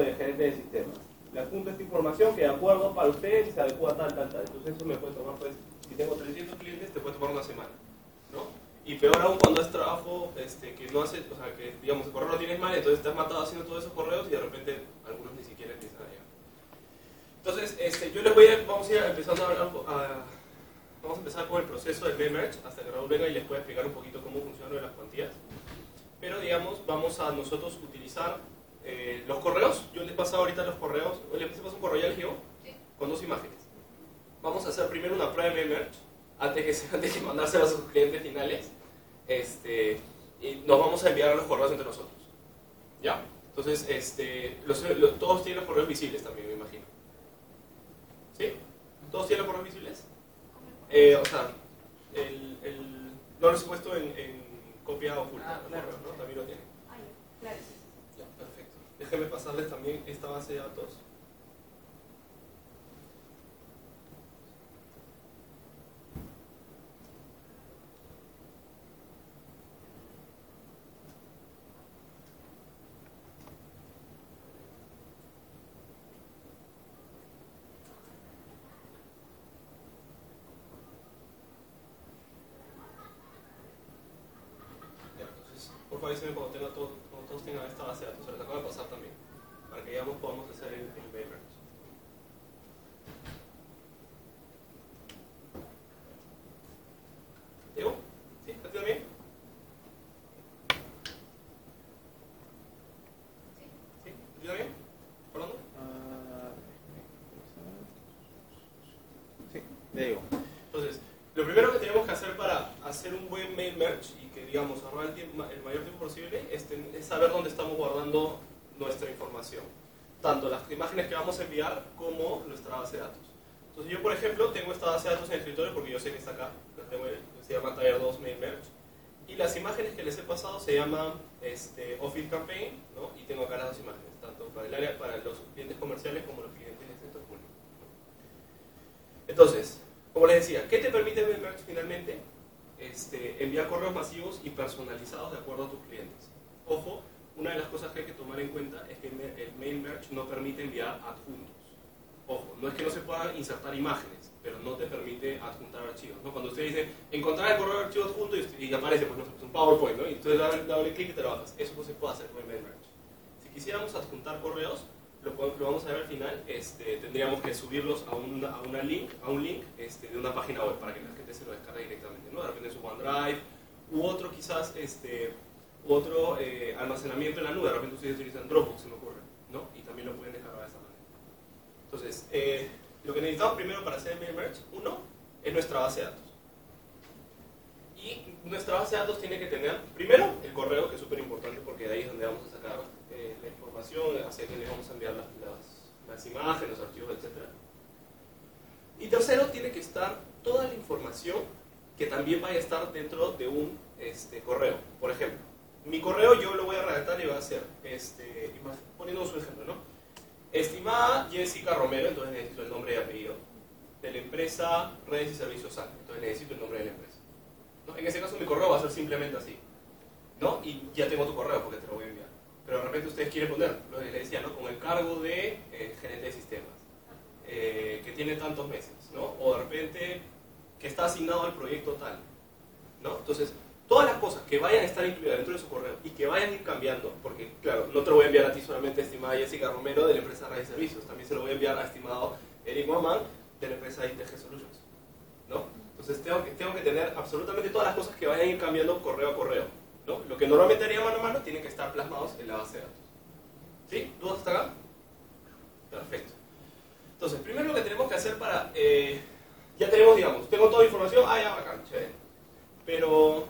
de gerente de sistemas. Le adjunto esta información que de acuerdo para usted se adecua tal, tal, tal. Entonces eso me puede tomar, pues, si tengo 300 clientes, te puede tomar una semana. ¿no? Y peor aún cuando es trabajo este, que no hace, o sea, que digamos el correo lo tienes mal, entonces has matado haciendo todos esos correos y de repente algunos ni siquiera empiezan a llegar. Entonces, este, yo les voy a, vamos a ir empezando a hablar, vamos a empezar con el proceso del mail merge hasta que Raúl venga y les pueda explicar un poquito cómo funciona las cuantías. Pero digamos, vamos a nosotros utilizar eh, los correos. Yo les paso ahorita los correos, les paso un correo ya el con dos imágenes. Vamos a hacer primero una prueba de merge antes que, antes que mandárselo a sus clientes finales. Este, y nos vamos a enviar los correos entre nosotros. ¿Ya? Entonces, este, los, todos tienen los correos visibles también, me imagino. ¿Sí? ¿Todos tienen los correos visibles? Eh, o sea, el, el, no los he puesto en, en copia oculta, ah, claro. ¿no? También lo tienen. Ah, claro. Ya. Déjenme pasarles también esta base de datos. por favor cuando, tenga todo, todos tengan esta base de datos, se les acaba de pasar también, para que ya podamos hacer el, el. ¿Sí? ¿A ti también? ¿Sí? ¿Sí? ¿A ti también? ¿Fernando? Uh, sí. Entonces, lo primero que tenemos que hacer para hacer un buen mail merge digamos, ahorrar el, tiempo, el mayor tiempo posible, es, saber dónde estamos guardando nuestra información. Tanto las imágenes que vamos a enviar como nuestra base de datos. Entonces yo, por ejemplo, tengo esta base de datos en el escritorio porque yo sé que está acá, tengo, se llama Taller 2 Mail Merge. Y las imágenes que les he pasado se llaman este, Office Campaign, ¿no? y tengo acá las dos imágenes, tanto para el área, para los clientes comerciales como los clientes del sector público. Entonces, como les decía, ¿qué te permite Mail Merge finalmente? Este, enviar correos masivos y personalizados de acuerdo a tus clientes. Ojo, una de las cosas que hay que tomar en cuenta es que el mail merge no permite enviar adjuntos. Ojo, no es que no se puedan insertar imágenes, pero no te permite adjuntar archivos. ¿no? Cuando usted dice encontrar el correo de archivo adjunto y, aparece pues, un PowerPoint, ¿no? y entonces dale, doble clic y te lo bajas. Eso no se puede hacer con el mail merge. Si quisiéramos adjuntar correos, lo, vamos a ver al final, este, tendríamos que subirlos a, una, a, una link, a un link este, de una página web para que la gente se lo descargue directamente, ¿no? de repente su OneDrive u otro quizás este, otro eh, almacenamiento en la nube, de repente ustedes utilizan Dropbox, se me ocurre, ¿no? y también lo pueden descargar de esa manera. Entonces, eh, lo que necesitamos primero para hacer el merge, uno, es nuestra base de datos. Y nuestra base de datos tiene que tener, primero, el correo, que es súper importante porque de ahí es donde vamos a sacar la información, hacia quién le vamos a enviar las, las, imágenes, los archivos, etc. Y tercero, tiene que estar toda la información que también vaya a estar dentro de un este, correo. Por ejemplo, mi correo yo lo voy a redactar y va a ser, este, poniendo un ejemplo, ¿no? Estimada Jessica Romero, entonces necesito el nombre y apellido, de la empresa Redes y Servicios SAC, entonces necesito el nombre de la empresa. En ese caso mi correo va a ser simplemente así, ¿no? Y ya tengo tu correo porque te lo voy a enviar pero de repente ustedes quieren poner, le decía, ¿no? con el cargo de eh, gerente de sistemas, eh, que tiene tantos meses, ¿no? o de repente que está asignado al proyecto tal. ¿no? Entonces, todas las cosas que vayan a estar incluidas dentro de su correo y que vayan a ir cambiando, porque claro, no te lo voy a enviar a ti solamente, estimada Jessica Romero de la empresa Ray Servicios, también se lo voy a enviar a estimado Eric Maman de la empresa ITG Solutions. ¿no? Entonces, tengo que, tengo que tener absolutamente todas las cosas que vayan a ir cambiando correo a correo. Lo que normalmente haría mano a mano tiene que estar plasmados en la base de datos. ¿Sí? ¿Dudas hasta acá? Perfecto. Entonces, primero lo que tenemos que hacer para... Eh, ya tenemos, digamos, tengo toda la información, ah, ya, bacán, chévere. Pero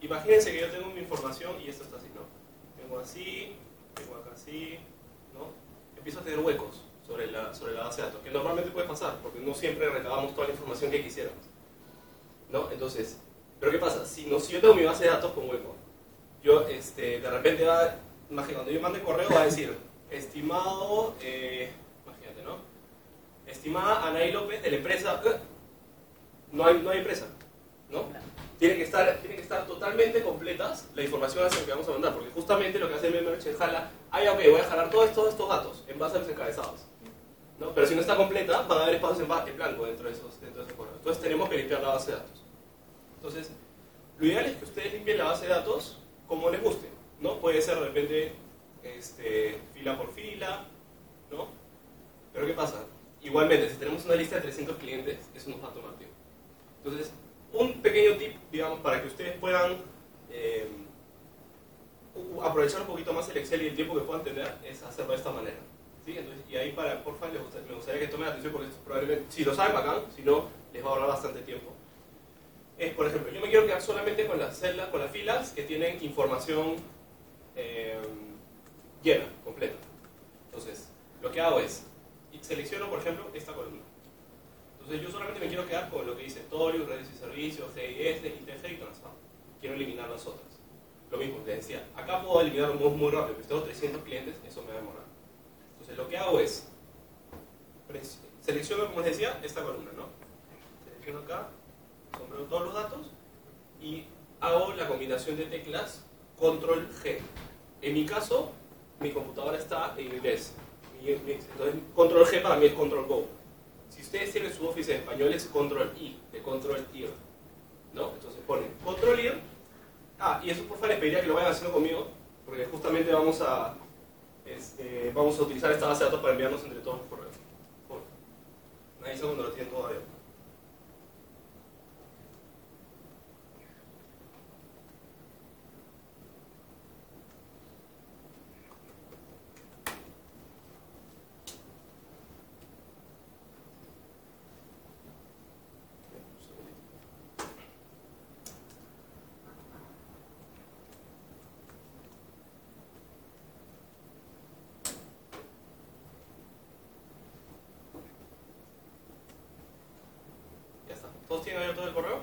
imagínense que yo tengo mi información y esto está así, ¿no? Tengo así, tengo acá así, ¿no? Empiezo a tener huecos sobre la, sobre la base de datos, que normalmente puede pasar, porque no siempre recabamos toda la información que quisiéramos. ¿No? Entonces, ¿pero qué pasa? Si, no, si yo tengo mi base de datos con huecos, yo este, de repente va, imagínate, cuando yo mande correo va a decir, estimado, eh, imagínate, ¿no? Estimada Anaí López de la empresa, no hay, no hay empresa, ¿no? tienen que estar, tienen que estar totalmente completas la información hacia lo que vamos a mandar, porque justamente lo que hace el MailMerge es jala, ah, ok, voy a jalar todos estos, estos datos en base a los encabezados. ¿no? Pero si no está completa, van a haber espacios en blanco dentro de esos, dentro de esos correos. Entonces tenemos que limpiar la base de datos. Entonces, lo ideal es que ustedes limpien la base de datos como les guste, ¿no? Puede ser de repente este, fila por fila, ¿no? Pero ¿qué pasa? Igualmente, si tenemos una lista de 300 clientes, eso nos va a tomar tiempo. Entonces, un pequeño tip, digamos, para que ustedes puedan eh, aprovechar un poquito más el Excel y el tiempo que puedan tener, es hacerlo de esta manera. ¿sí? Y ahí, para, les gusta- me gustaría que tomen atención porque esto probablemente, si lo saben, bacán, si no, les va a ahorrar bastante tiempo. Es, por ejemplo, solamente con las celdas, con las filas que tienen información eh, llena, completa. Entonces, lo que hago es, selecciono, por ejemplo, esta columna. Entonces, yo solamente me quiero quedar con lo que dice Torius, redes y servicios, GIS, ITG y Transform. Quiero eliminar las otras. Lo mismo, les decía, acá puedo eliminarlo muy, muy rápido, pero si tengo 300 clientes, eso me va a demorar. Entonces, lo que hago es, selecciono, como les decía, esta columna, ¿no? Selecciono acá, comprendo todos los datos y hago la combinación de teclas Control G. En mi caso, mi computadora está en inglés. Entonces, Control G para mí es Control Go. Si ustedes tienen su Office en español es Control I, de Control IR. ¿No? Entonces ponen Control IR. Ah, y eso por favor les pediría que lo vayan haciendo conmigo, porque justamente vamos a, este, vamos a utilizar esta base de datos para enviarnos entre todos los correos. Me avisa cuando lo tienen todo abierto. Un segundito. Ya está. ¿Todos tienen abierto el correo?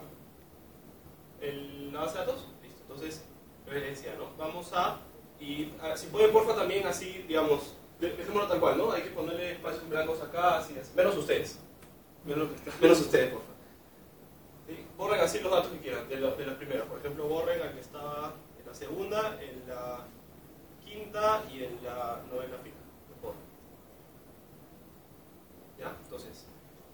¿El, ¿La base de datos? Listo. Entonces, que les decía, ¿no? Vamos a... Y ah, si pueden, porfa, también así, digamos, de- dejémoslo tal cual, ¿no? Hay que ponerle espacios blancos acá, así, así. Menos ustedes. Menos, menos ustedes, porfa. ¿Sí? Borren así los datos que quieran, de, de las primeras. Por ejemplo, borren al que estaba en la segunda, en la quinta y en la novena fila. ¿Ya? Entonces,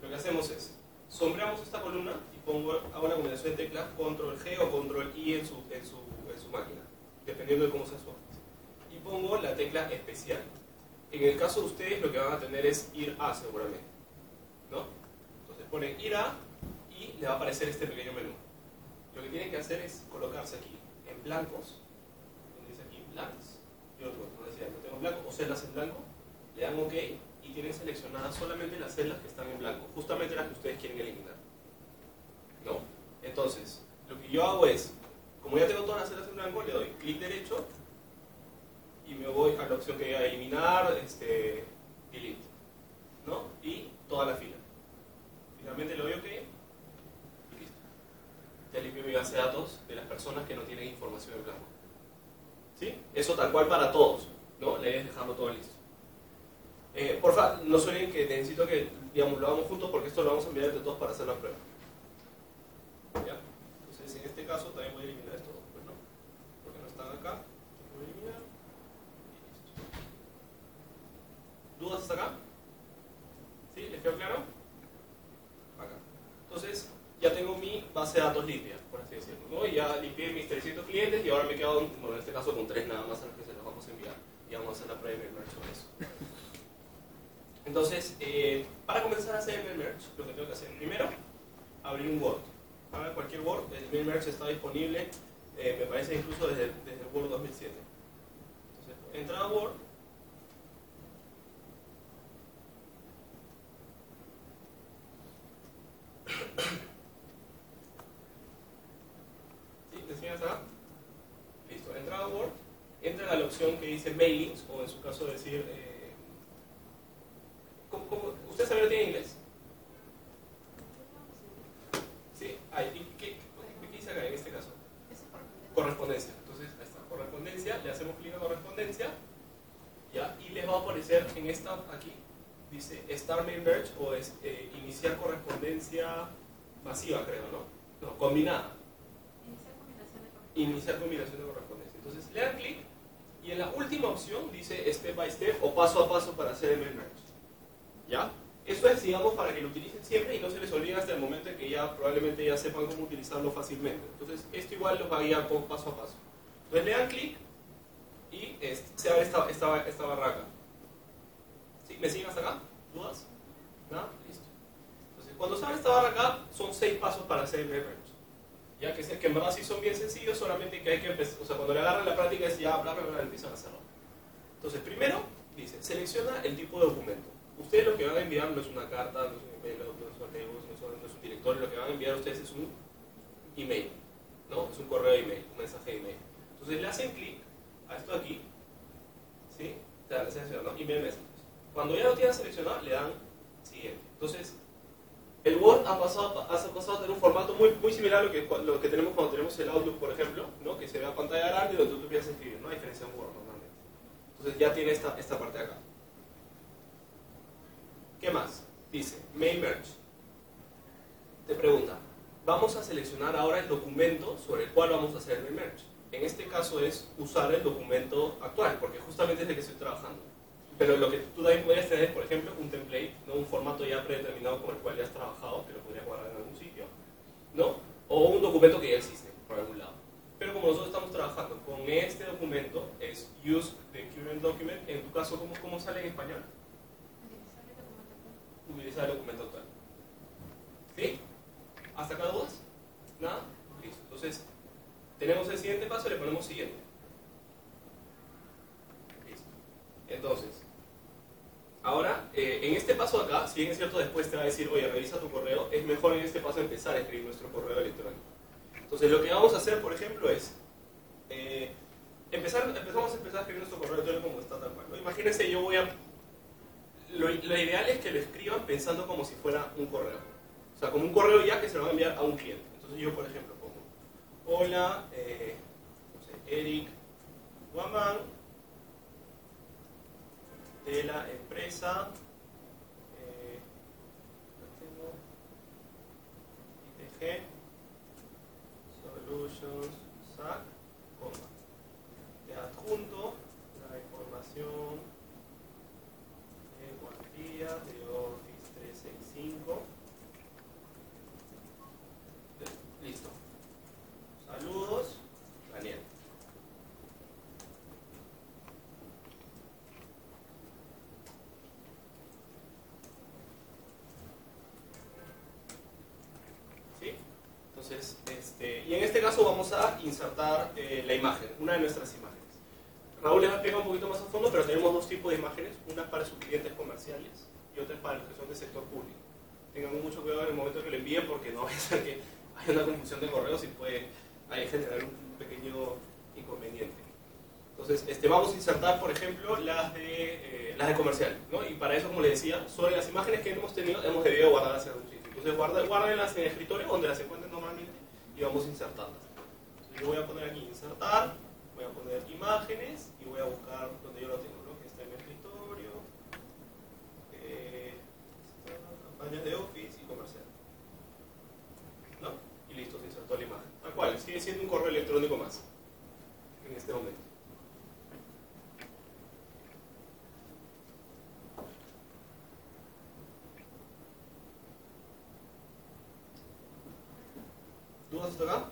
lo que hacemos es, sombreamos columna y pongo, hago una combinación de teclas Control G o Control I en su, en su, en su máquina, dependiendo de cómo sea su Office. Y pongo la tecla especial. En el caso de ustedes, lo que van a tener es ir a seguramente. ¿No? Entonces ponen ir a y le va a aparecer este pequeño menú. Lo que tienen que hacer es colocarse aquí en blancos, donde dice aquí blanks, yo como decía, lo tengo en blanco, o celdas en blanco, le dan OK y tienen seleccionadas solamente las celdas que están en blanco, justamente las que ustedes quieren eliminar. Entonces, lo que yo hago es, como ya tengo todas las celdas en blanco, le doy clic derecho y me voy a la opción que diga eliminar, este, delete, ¿no? Y toda la fila. Finalmente le doy OK y listo. Ya limpio mi base de datos de las personas que no tienen información en blanco. ¿Sí? Eso tal cual para todos, ¿no? La idea es dejarlo todo listo. Eh, porfa, no suelen que necesito que digamos, lo hagamos juntos porque esto lo vamos a enviar entre todos para hacer la prueba. ¿Ya? Entonces, en este caso también voy a eliminar esto, pues no, porque no están acá. Voy a eliminar y listo. ¿Dudas hasta acá? ¿Sí? ¿Les quedó claro? Acá. Entonces, ya tengo mi base de datos limpia, por así decirlo. ¿no? Y ya limpié mis 300 clientes y ahora me quedo, bueno, en este caso con tres nada más a los que se los vamos a enviar. Y vamos a hacer la de merge con eso. Entonces, eh, para comenzar a hacer el merge, lo que tengo que hacer primero, abrir un Word. Abra cualquier Word, el mail merge está disponible, eh, me parece incluso desde, desde el Word 2007. Entonces, entra a Word. ¿Sí? ¿Te enseñas? Listo, entra a Word, entra a la opción que dice mailings, o en su caso decir... eh, ¿cómo- cómo- ¿Usted sabe lo tiene en inglés? Sí, ahí, ¿y qué, qué dice acá en este caso? Correspondencia. Entonces, ahí está, correspondencia, le hacemos clic a correspondencia, ¿ya? Y les va a aparecer en esta, aquí, dice Start Mail Merge o es eh, iniciar correspondencia masiva, creo, ¿no? No, combinada. iniciar combinación de correspondencia. Entonces le dan clic y en la última opción dice step by step o paso a paso para hacer el merge. ¿Ya? Esto es, digamos, para que lo utilicen siempre y no se les olvide hasta el momento en que ya probablemente ya sepan cómo utilizarlo fácilmente. Entonces, esto igual los va a guiar paso a paso. Entonces le dan clic y se abre esta, esta, esta barraca. ¿Sí? ¿Me siguen hasta acá? ¿Dudas? ¿Nada? Listo. Entonces, cuando se esta barraca, son seis pasos para hacer el. Ya que, que en verdad son bien sencillos, solamente que hay que empezar, o sea, cuando le agarran la práctica es ya bla, bla, bla, empiezan a hacerlo. Entonces, primero, dice, selecciona el tipo de documento. Ustedes lo que van a enviar no es una carta, no es un email, no es un no es un directorio, lo que van a enviar a ustedes es un email, ¿no? Es un correo de email, un mensaje de email. Entonces le hacen clic a esto de aquí, ¿sí? Te dan seleccionado, email messages. Cuando ya lo tienen seleccionado, le dan Entonces, el Word ha pasado, ha pasado a tener un formato muy, muy similar a lo que, lo que tenemos cuando tenemos el Outlook, por ejemplo, ¿no? que se ve a pantalla grande donde tú empiezas a escribir, ¿no? a diferencia de Word normalmente. Entonces ya tiene esta, esta parte de acá. ¿Qué más? Dice, main merge. Te pregunta, vamos a seleccionar ahora el documento sobre el cual vamos a hacer el main merge. En este caso es usar el documento actual, porque justamente es el que estoy trabajando. Pero lo que tú también podrías tener es, por ejemplo, un template, ¿no? un formato ya predeterminado con el cual ya has trabajado, que lo podrías guardar en algún sitio, ¿no? o un documento que ya existe por algún lado. Pero como nosotros estamos trabajando con este documento, es use the current document. En tu caso, ¿cómo, cómo sale en español? utilizar el documento actual. ¿Sí? ¿Hasta acá dudas? ¿Nada? Listo. Entonces, tenemos el siguiente paso y le ponemos siguiente. Listo. Entonces, ahora, eh, en este paso acá, si bien es cierto, después te va a decir, oye, revisa tu correo, es mejor en este paso empezar a escribir nuestro correo electrónico. Entonces, lo que vamos a por ejemplo, es... Eh, empezar, empezamos a empezar a escribir nuestro correo electrónico como está tal cual. Imagínense, yo voy a lo, ideal es que lo escriban pensando como si fuera un correo. O sea, como un correo ya que se lo va a enviar a un cliente. Entonces yo, por ejemplo, pongo, hola, eh, no sé, Eric Guamán, de la empresa eh, ITG Solutions SAC, Te adjunto la información de Office 365. Listo. Saludos, Daniel. ¿Sí? Entonces, este, y en este caso vamos a insertar eh, la imagen, una de nuestras imágenes. Raúl les va a explicar un poquito más a fondo, pero tenemos dos tipos de imágenes, una para sus clientes comerciales y otra para los que son del sector público. Tengan mucho cuidado en el momento que lo envíen porque no va a ser que haya una confusión de correos y puede generar un pequeño inconveniente. Entonces, este, vamos a insertar, por ejemplo, las de, eh, las de comercial, ¿no? Y para eso, como les decía, sobre las imágenes que hemos tenido, hemos debido guardarlas en algún sitio. Entonces, guárdenlas en el escritorio donde las encuentren normalmente y vamos. Entonces, yo voy a poner aquí insertar, voy a poner imágenes y voy a buscar donde yo lo tengo, ¿no? que está en mi escritorio, eh, campañas de Office y comercial. ¿No? Y listo, se insertó la imagen. Tal cual, sigue siendo un correo electrónico más en este momento. ¿Dudas hasta acá?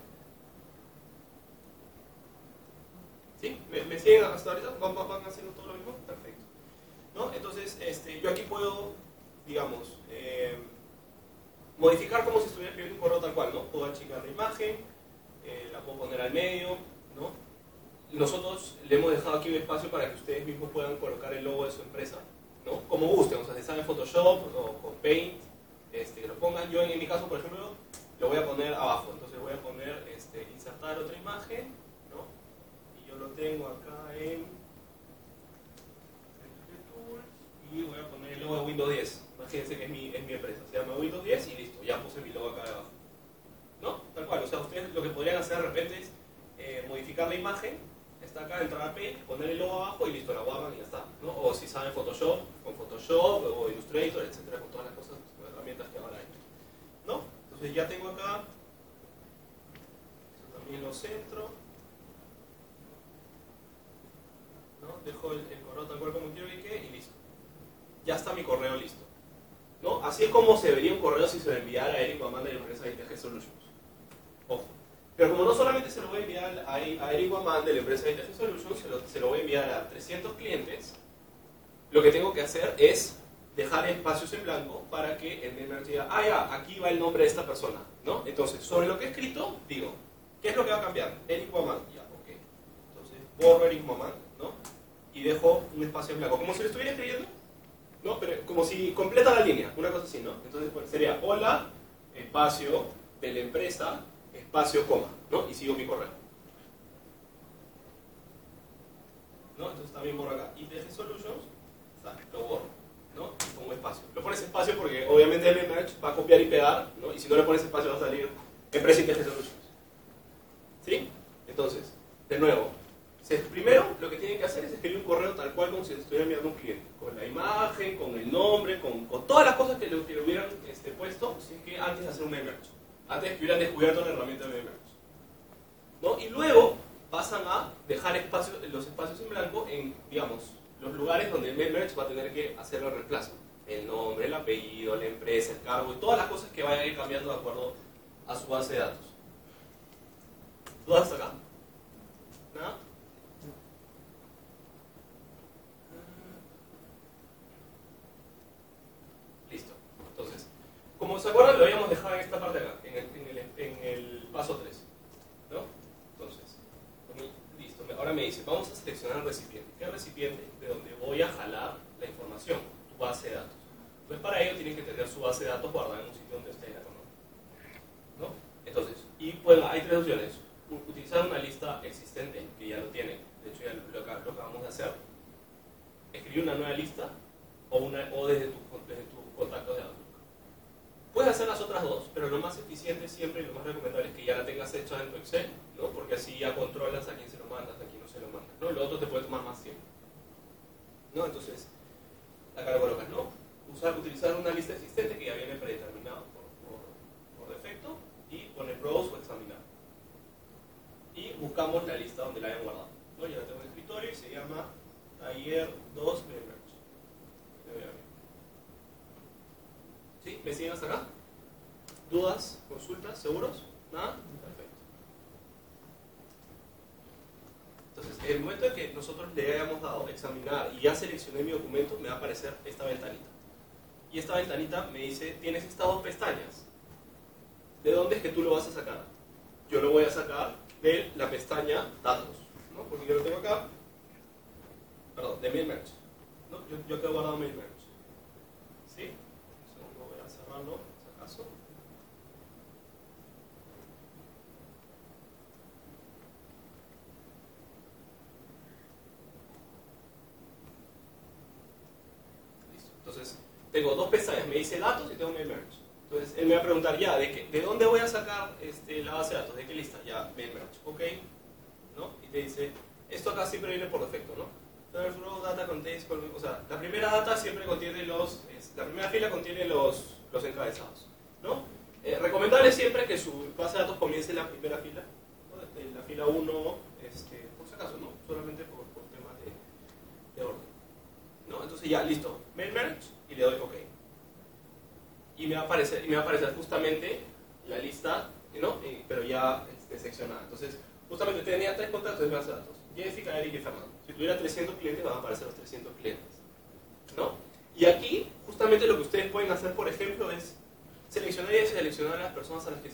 ¿Sí? ¿Me, siguen hasta ahorita? ¿Van, ¿Van, haciendo todo lo mismo? Perfecto. ¿No? Entonces, este, yo aquí puedo, digamos, eh, modificar como si estuviera escribiendo un correo tal cual, ¿no? Puedo achicar la imagen, eh, la puedo poner al medio, ¿no? Nosotros le hemos dejado aquí un espacio para que ustedes mismos puedan colocar el logo de su empresa, ¿no? Como gusten, o sea, si saben Photoshop o con Paint, este, que lo pongan. Yo en mi caso, por ejemplo, lo voy a poner abajo, entonces voy a poner, este, insertar otra imagen, lo tengo acá en y voy a poner el logo de Windows 10. Imagínense que es mi, es mi empresa. Se llama Windows 10 y listo, ya puse mi logo acá abajo. ¿No? Tal cual. O sea, ustedes lo que podrían hacer de repente es eh, modificar la imagen. Está acá, entrar a Paint, poner el logo abajo y listo, la guardan y ya está. ¿no? O si saben Photoshop, con Photoshop o Illustrator, etcétera, con todas las cosas, las herramientas que ahora hay. ¿No? Entonces ya tengo acá, eso también lo centro. Dejo el, correo tal cual como quiero y que, y listo. Ya está mi correo listo. ¿No? Así es como se vería un correo si se lo enviara a Eric Guamán de la empresa ITG Solutions. Ojo. Pero como no solamente se lo voy a enviar a, Eric Guamán de la empresa ITG Solutions, se lo, se lo voy a enviar a 300 clientes, lo que tengo que hacer es dejar espacios en blanco para que el mail diga, ah, ya, aquí va el nombre de esta persona, ¿no? Entonces, sobre lo que he escrito, digo, ¿qué es lo que va a cambiar? Eric Guamán, ya, ok. Entonces, borro Eric Guamán, ¿no? Y dejo un espacio en blanco, como si lo estuviera escribiendo, ¿no? Pero como si completa la línea, una cosa así, ¿no? Entonces, pues, sería hola, espacio de la empresa, espacio, coma, ¿no? Y sigo mi correo. ¿No? Entonces también borro acá. Y deje solutions, lo borro. ¿no? Y pongo espacio. Lo pones espacio porque obviamente el merge va a copiar y pegar, ¿no? Y si no le pones espacio va a salir Empresa Intelligent Solutions. ¿Sí? Entonces, de nuevo, primero lo que tienen que hacer es escribir un correo tal cual como si estuviera enviando un cliente, con la imagen, con el nombre, con, con todas las cosas que le, hubieran este, puesto, si es que antes de hacer un merge, antes de que hubieran descubierto la herramienta de merge. ¿No? Y luego pasan a dejar espacios, los espacios en blanco en, digamos, los lugares donde el merge va a tener que hacer el reemplazo. El nombre, el apellido, la empresa, el cargo y todas las cosas que vayan a ir cambiando de acuerdo a su base de datos. ¿Dudas acá? ¿Nada? Listo. Entonces, como se acuerdan, lo habíamos dejado en esta parte acá, en el, en el, en el paso 3. ¿No? Entonces, listo. Ahora me dice, vamos a seleccionar el recipiente. ¿Qué recipiente? De donde voy a jalar la información, tu base de datos. Entonces, para ello tienen que tener su base de datos guardada en un sitio donde esté la ¿No? Entonces, y pues hay tres opciones utilizar una lista existente, que ya lo tiene, de hecho ya lo, acabamos de hacer, escribir una nueva lista o, una, o desde tu contacto de Outlook. Puedes hacer las otras dos, pero lo más eficiente siempre y lo más recomendable es que ya la tengas hecha en tu Excel, ¿no? porque así ya controlas a quién se lo mandas, a quién no se lo mandas. ¿no? Lo otro te puede tomar más tiempo. ¿no? Entonces, acá lo colocas, ¿no? Usar, utilizar una lista existente que ya viene predeterminado por, defecto y poner browse o examinar y buscamos la lista donde la hayan guardado. ¿no? Ya la tengo en escritorio y se llama taller 2 members. ¿Sí? ¿Me siguen hasta acá? ¿Dudas? ¿Consultas? ¿Seguros? ¿Nada? Perfecto. Entonces, en el momento en que nosotros le hayamos dado examinar y ya seleccioné mi documento, me va a aparecer esta ventanita. Y esta ventanita me dice, tienes estas dos pestañas. ¿De dónde es que tú lo vas a sacar? Yo lo voy a sacar de la pestaña datos, ¿no? porque yo lo tengo acá, perdón, de mail merge. ¿no? Yo, yo tengo guardado mail merge. ¿Sí? Entonces voy a cerrarlo, si acaso. Listo. Entonces, tengo dos pestañas, me dice datos y tengo mail merge. Entonces, él me va a preguntar ya, ¿de, qué, de dónde voy a sacar este, la base de datos? ¿De qué lista? Ya, main merge. Ok, ¿no? Y te dice, esto acá siempre viene por defecto, ¿no? Data contains, o sea, la primera data siempre contiene los, la primera fila contiene los, los encabezados, ¿no? Eh, recomendable siempre que su base de datos comience en la primera fila, ¿no? Desde la fila 1, este, por si acaso, ¿no? Solamente por, por temas de, de orden, Entonces ya, listo, main merge y le doy OK y me va a aparecer, y me va a aparecer justamente la lista, ¿no? pero ya este. Entonces, justamente tenía tres contactos de base de datos, Jessica, Eric y Fernando. Si tuviera 300 clientes, van a aparecer los 300 clientes. ¿no? Y aquí, justamente lo que ustedes pueden hacer, por ejemplo, es seleccionar y seleccionar a las personas a las que,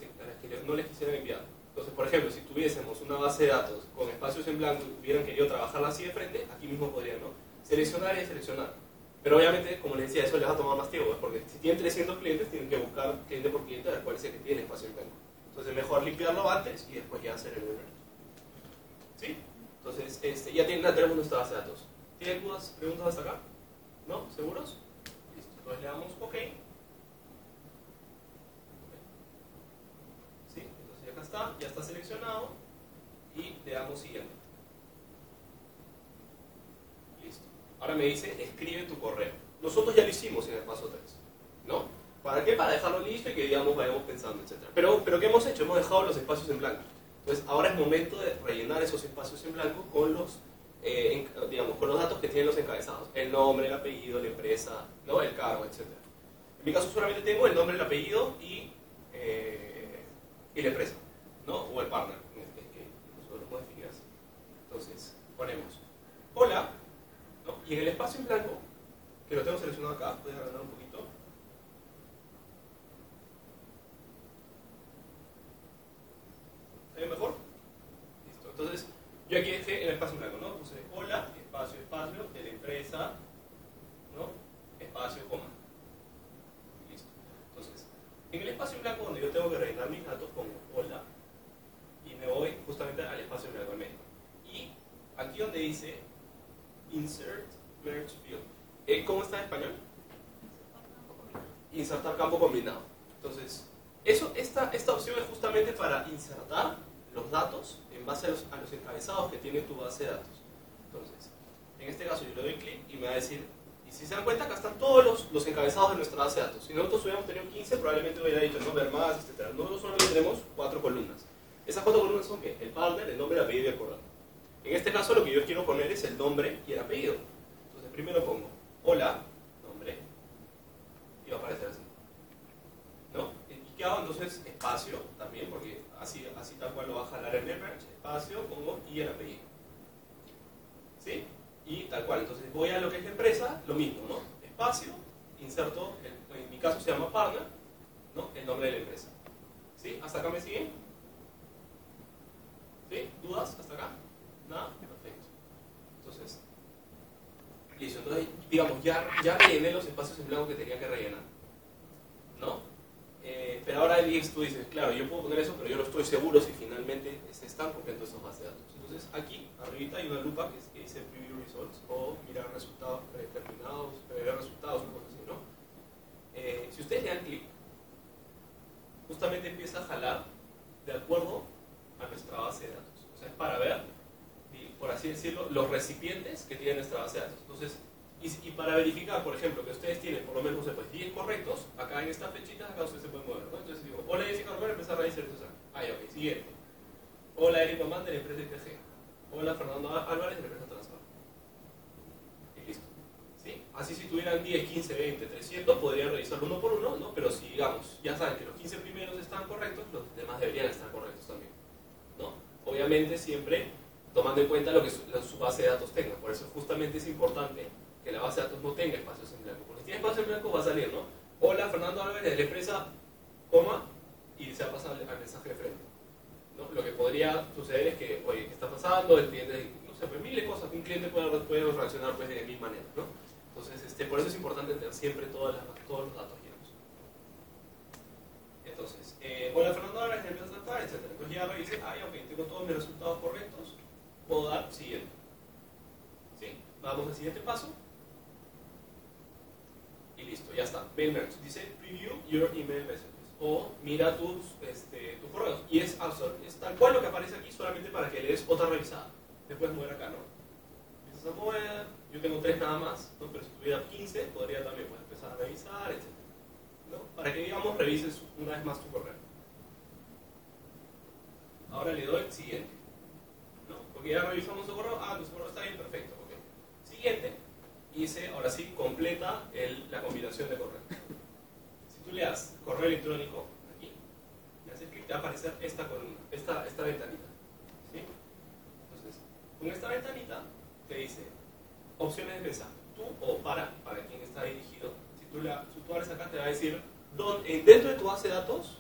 no les quisieran enviar. Entonces, por ejemplo, si tuviésemos una base de datos con espacios en blanco y hubieran querido trabajarla así de frente, aquí mismo podrían, ¿no? Seleccionar y seleccionar. Pero obviamente, como les decía, eso les va a tomar más tiempo, porque si tienen 300 clientes, tienen que buscar cliente por cliente a cuál es el que tiene espacio en blanco. Entonces, mejor limpiarlo antes y después ya hacer el webinar. ¿Sí? Entonces, este, ya tienen, tenemos nuestra base de datos. ¿Tienen dudas, preguntas hasta acá? ¿No? ¿Seguros? Listo. Entonces le damos OK. ¿Sí? Entonces, acá está, ya está seleccionado y le damos siguiente. Ahora me dice, escribe tu correo. Nosotros ya lo hicimos en el paso 3, ¿no? ¿Para qué? Para dejarlo listo y que digamos vayamos pensando, etc. Pero, pero ¿qué hemos hecho? Hemos dejado los espacios en blanco. Entonces ahora es momento de rellenar esos espacios en blanco con los eh, digamos, con los datos que tienen los encabezados. El nombre, el apellido, la empresa, ¿no? el cargo, etc. En mi caso solamente tengo el nombre, el apellido y, eh, la empresa, ¿no? O el partner, es que- que nosotros lo podemos. Entonces, ponemos hola, y en el espacio en blanco, que lo tengo seleccionado acá, voy agrandar un poquito. ¿Se ve mejor? Listo. Entonces, yo aquí dejé en el espacio en blanco, ¿no? Puse hola, espacio, espacio, de la empresa, ¿no? Espacio, coma. Listo. Entonces, en el espacio en blanco donde yo tengo que rellenar mis datos pongo hola y me voy justamente al espacio en blanco al medio. Y aquí donde dice insert merge field. Eh, ¿Cómo está en español? Insertar campo combinado. Entonces, eso, esta, esta opción es justamente para insertar los datos en base a los, encabezados que tiene tu base de datos. Entonces, en este caso yo le doy clic y me va a decir, y si se dan cuenta, acá están todos los, los encabezados de nuestra base de datos. Si nosotros hubiéramos tenido 15, probablemente hubiera dicho no ver más, etc. Nosotros solamente tenemos cuatro columnas. Esas cuatro columnas son ¿qué? el partner, el nombre, el apellido y el correo. En este caso lo que yo quiero poner es el nombre y el apellido. Entonces primero pongo hola, nombre, y va a aparecer así. ¿No? ¿Y qué hago entonces? Espacio también, porque así, así tal cual lo va a jalar el merge, espacio, pongo y el apellido. ¿Sí? Y tal cual. Entonces voy a lo que es la empresa, lo mismo, ¿no? Espacio, inserto, el- en mi caso se llama partner, ¿no? El nombre de la empresa. ¿Sí? ¿Hasta acá me siguen? ¿Sí? ¿Dudas? ¿Hasta acá? ¿Nada? Perfecto. Entonces, listo. Entonces, digamos, ya, ya rellené los espacios en blanco que tenía que rellenar. ¿No? Eh, pero ahora tú dices, claro, yo puedo poner eso, pero yo no estoy seguro si finalmente se están cumpliendo esas bases de datos. Entonces, aquí, arribita, hay una lupa que, es- que dice Preview Results o mirar resultados predeterminados, prever resultados, o cosas así, ¿no? Eh, si ustedes le dan clic, justamente empieza a jalar de acuerdo a nuestra base de datos. O sea, es para ver, por así decirlo, los recipientes que tiene nuestra base de datos. Entonces, y, para verificar, por ejemplo, que ustedes tienen por lo menos, no sé, pues 10 correctos, acá en esta flechita, acá ustedes se pueden mover, ¿no? Entonces digo, hola Jessica Romero, empezar a raíz de Ah, ya, ok, siguiente. Hola Eric la empresa ITG. Hola Fernando Álvarez de la empresa Transfer. Y listo. ¿Sí? Así si tuvieran 10, 15, 20, 300, podrían revisarlo uno por uno, ¿no? Pero si, digamos, ya saben que los 15 primeros están correctos, los demás deberían estar correctos también. ¿no? Obviamente siempre tomando en cuenta lo que su, su base de datos tenga. Por eso justamente es importante que la base de datos no tenga espacios en blanco. Porque si tiene espacio en blanco va a salir, ¿no? Hola Fernando Álvarez de la empresa, coma, y se va a pasar al mensaje de frente. ¿no? Lo que podría suceder es que, oye, ¿qué está pasando? El cliente, no sé, pues mil de cosas un cliente puede, puede reaccionar pues, de mil maneras, ¿no? Entonces, este, por eso es importante tener siempre todas las, todos los datos llenos. Entonces, eh, hola Fernando Álvarez, de la empresa etc. Entonces ya revisé, ah, ya, ok, tengo todos mis resultados correctos, dar siguiente. ¿Sí? Vamos al siguiente paso. Y listo, ya está. Mail. Dice preview your email messages. O mira tus, este, tus correos. Y es, es tal cual lo que aparece aquí, solamente para que le des otra revisada. Puedes mover acá, ¿no? Empiezas a mover. Yo tengo tres nada más, ¿no? pero si tuviera 15, podría también pues, empezar a revisar, etc. ¿no? Para que, digamos, revises una vez más tu correo. Ahora le doy siguiente. ¿No? Ya revisamos su correo. Ah, tu correo está bien, perfecto. ok. Siguiente. Y dice, ahora sí, completa el- la combinación de correo. Si tú le das correo electrónico, aquí, y haces clic, te va a aparecer esta columna, esta, esta ventanita. ¿sí? Entonces, con esta ventanita te dice opciones de mensaje, tú o para, para quien está dirigido. Si tú, la, si tú abres acá, te va a decir dónde- en- dentro de tu base de datos,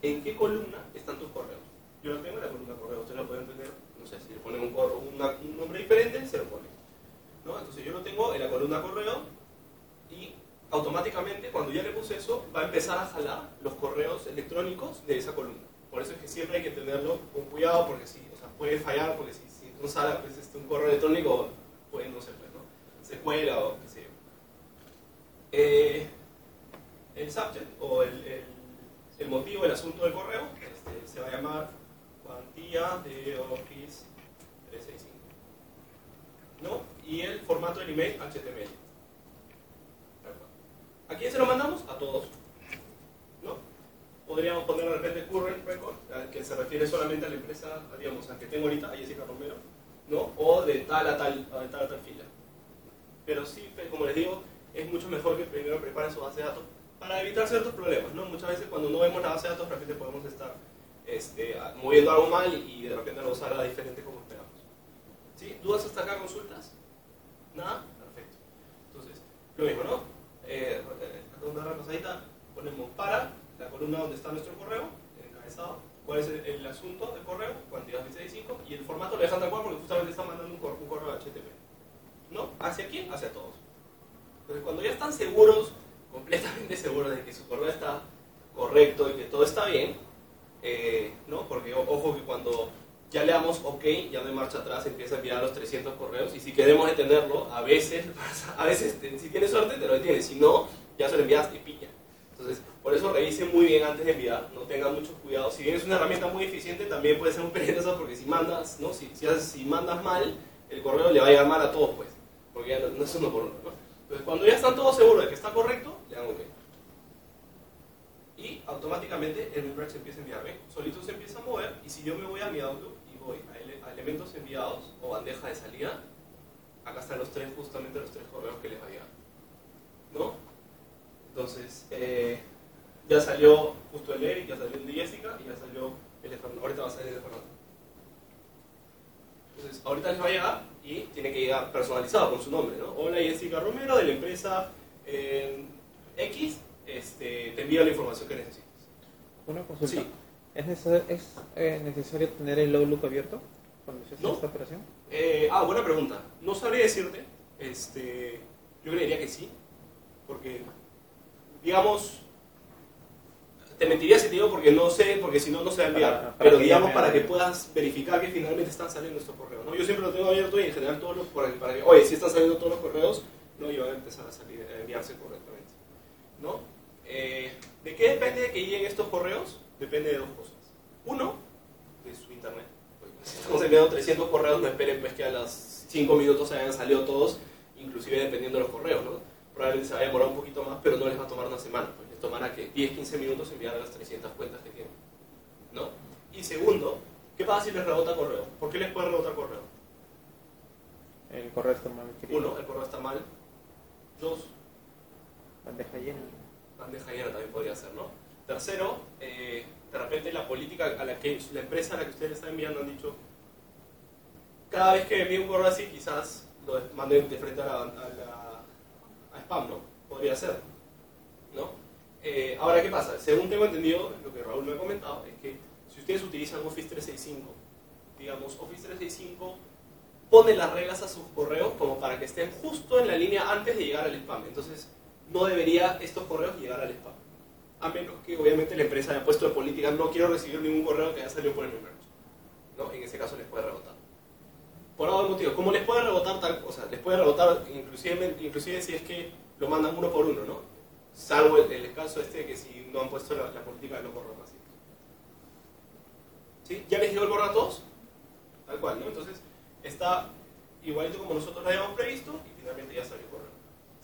en qué columna están tus correos. Yo lo tengo en la columna correo, ustedes lo pueden tener, no sé, si le ponen un, un nombre diferente, se lo ponen. ¿no? Entonces yo lo tengo en la columna correo y automáticamente cuando ya le puse eso va a empezar a jalar los correos electrónicos de esa columna. Por eso es que siempre hay que tenerlo con cuidado porque si, o sea, puede fallar porque si, no sale pues, este, un correo electrónico puede no sé, pues, ¿no? se cuela o qué sé yo. Eh, el subject o el motivo, el asunto del correo este, se va a llamar cuantía de Office 365. ¿no? Y el formato del email HTML. ¿A quién se lo mandamos? A todos. ¿No? Podríamos poner de repente current record, que se refiere solamente a la empresa, digamos, a que tengo ahorita, a Jessica Romero, ¿no? O de tal a tal, de tal a tal fila. Pero sí, pues, como les digo, es mucho mejor que primero preparen su base de datos para evitar ciertos problemas, ¿no? Muchas veces cuando no vemos la base de datos, de podemos estar este, moviendo algo mal y de repente no salga diferente como esperamos. ¿Sí? ¿Dudas hasta acá, consultas? ¿Nada? Perfecto. Entonces, lo mismo, ¿no? Eh, una repasadita, ponemos para la columna donde está nuestro correo, el encabezado, cuál es el, asunto del correo, cantidad 65, y el formato lo dejan tal cual porque justamente está mandando un, un correo HTTP. ¿No? ¿Hacia quién? Hacia todos. Entonces, cuando ya están seguros, completamente seguros de que su correo está correcto y que todo está bien, eh, ¿no? Porque ojo que cuando ya le damos OK, ya no marcha atrás, empieza a enviar los 300 correos y si queremos detenerlo, a veces, a veces si tienes suerte te lo detienes, si no, ya se lo enviaste y pilla. Entonces, por eso revise muy bien antes de enviar, no tenga mucho cuidado. Si bien es una herramienta muy eficiente, también puede ser muy peligrosa porque si mandas, ¿no? Si, si, mandas mal, el correo le va a llegar mal a todos, pues, porque ya no, es uno por uno. Entonces, cuando ya están todos seguros de que está correcto, le dan OK y automáticamente el membrane se empieza a enviar. ¿ven? Solito se empieza a mover y si yo me voy a mi Outlook y voy a, elementos enviados o bandeja de salida, acá están los tres, justamente los tres correos que les va a llegar. ¿No? Entonces, eh, ya salió justo el Eric, ya salió el de Jessica y ya salió el de Fernando. Ahorita va a salir el de Fernando. Entonces, ahorita les va a llegar y tiene que llegar personalizado con su nombre, ¿no? Hola Jessica Romero de la empresa eh, X este, te envía la información que necesitas. Una consulta. ¿Es, necesario, es eh, necesario tener el Outlook abierto cuando se hace esta operación? Eh, ah, buena pregunta. No sabría decirte. Este, yo creería que sí. Porque, digamos, te mentiría si te digo porque no sé, porque si no, no se va a enviar. pero digamos para que puedas verificar que finalmente están saliendo estos correos. ¿no? Yo siempre lo tengo abierto y en general todos los, para que, oye, si están saliendo todos los correos, no, y van a empezar a, salir, a enviarse correctamente. ¿No? Eh, ¿De qué depende de que lleguen estos correos? Depende de dos cosas. Uno, de su internet. Si estamos enviando 300 correos, no esperen pues, que a los 5 minutos hayan salido todos, inclusive dependiendo de los correos. ¿no? Probablemente se va a demorar un poquito más, pero no les va a tomar una semana. Pues les tomará que 10, 15 minutos enviar a las 300 cuentas que tienen. ¿no? Y segundo, ¿qué pasa si les rebota correo? ¿Por qué les puede rebotar correo? El correo está mal. Uno, el correo está mal. Dos, bandeja llena bandeja llena también podría ser, ¿no? Tercero, eh, de repente la política a la que la empresa a la que ustedes están enviando han dicho, cada vez que envíe un correo así, quizás lo manden de frente a, la, a, spam, ¿no? Podría ser, ¿no? Eh, ahora, ¿qué pasa? Según tengo entendido, lo que Raúl me ha comentado, es que si ustedes utilizan Office 365, digamos, Office 365 pone las reglas a sus correos como para que estén justo en la línea antes de llegar al spam. Entonces, no debería estos correos llegar al spam. A menos que obviamente la empresa haya puesto de política, no quiero recibir ningún correo que haya salido por el número. ¿no? En ese caso les puede rebotar. Por algún motivo, ¿cómo les puede rebotar tal cosa? Les puede rebotar inclusive, inclusive si es que lo mandan uno por uno, ¿no? Salvo el, caso este que si no han puesto la, política de los correos masivos. ¿Sí? ¿Ya les llegó el correo a todos? Tal cual, ¿no? Entonces, está igualito como nosotros lo habíamos previsto y finalmente ya salió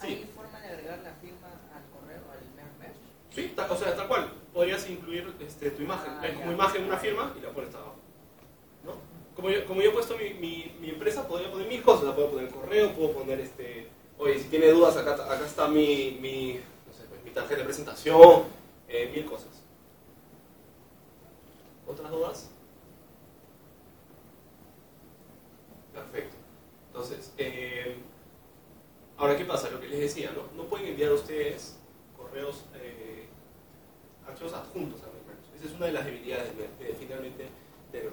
el correo. ¿Hay forma de agregar la firma al correo, al mesh? Sí, tal, o sea, tal cual. Podrías incluir este, tu imagen. Ah, como imagen una firma y la pones abajo. ¿no? Como, yo, como yo he puesto mi, mi, mi, empresa, podría poner mil cosas. La puedo poner correo, puedo poner, este, oye, si tiene dudas, acá, acá está mi, mi, no sé, pues, mi tarjeta de presentación, eh, mil cosas. ¿Otras dudas? Perfecto. Entonces, eh, Ahora, ¿qué pasa? Lo que les decía, ¿no? No pueden enviar ustedes correos, eh, archivos adjuntos a MailMerge. Esa es una de las debilidades de, finalmente de, de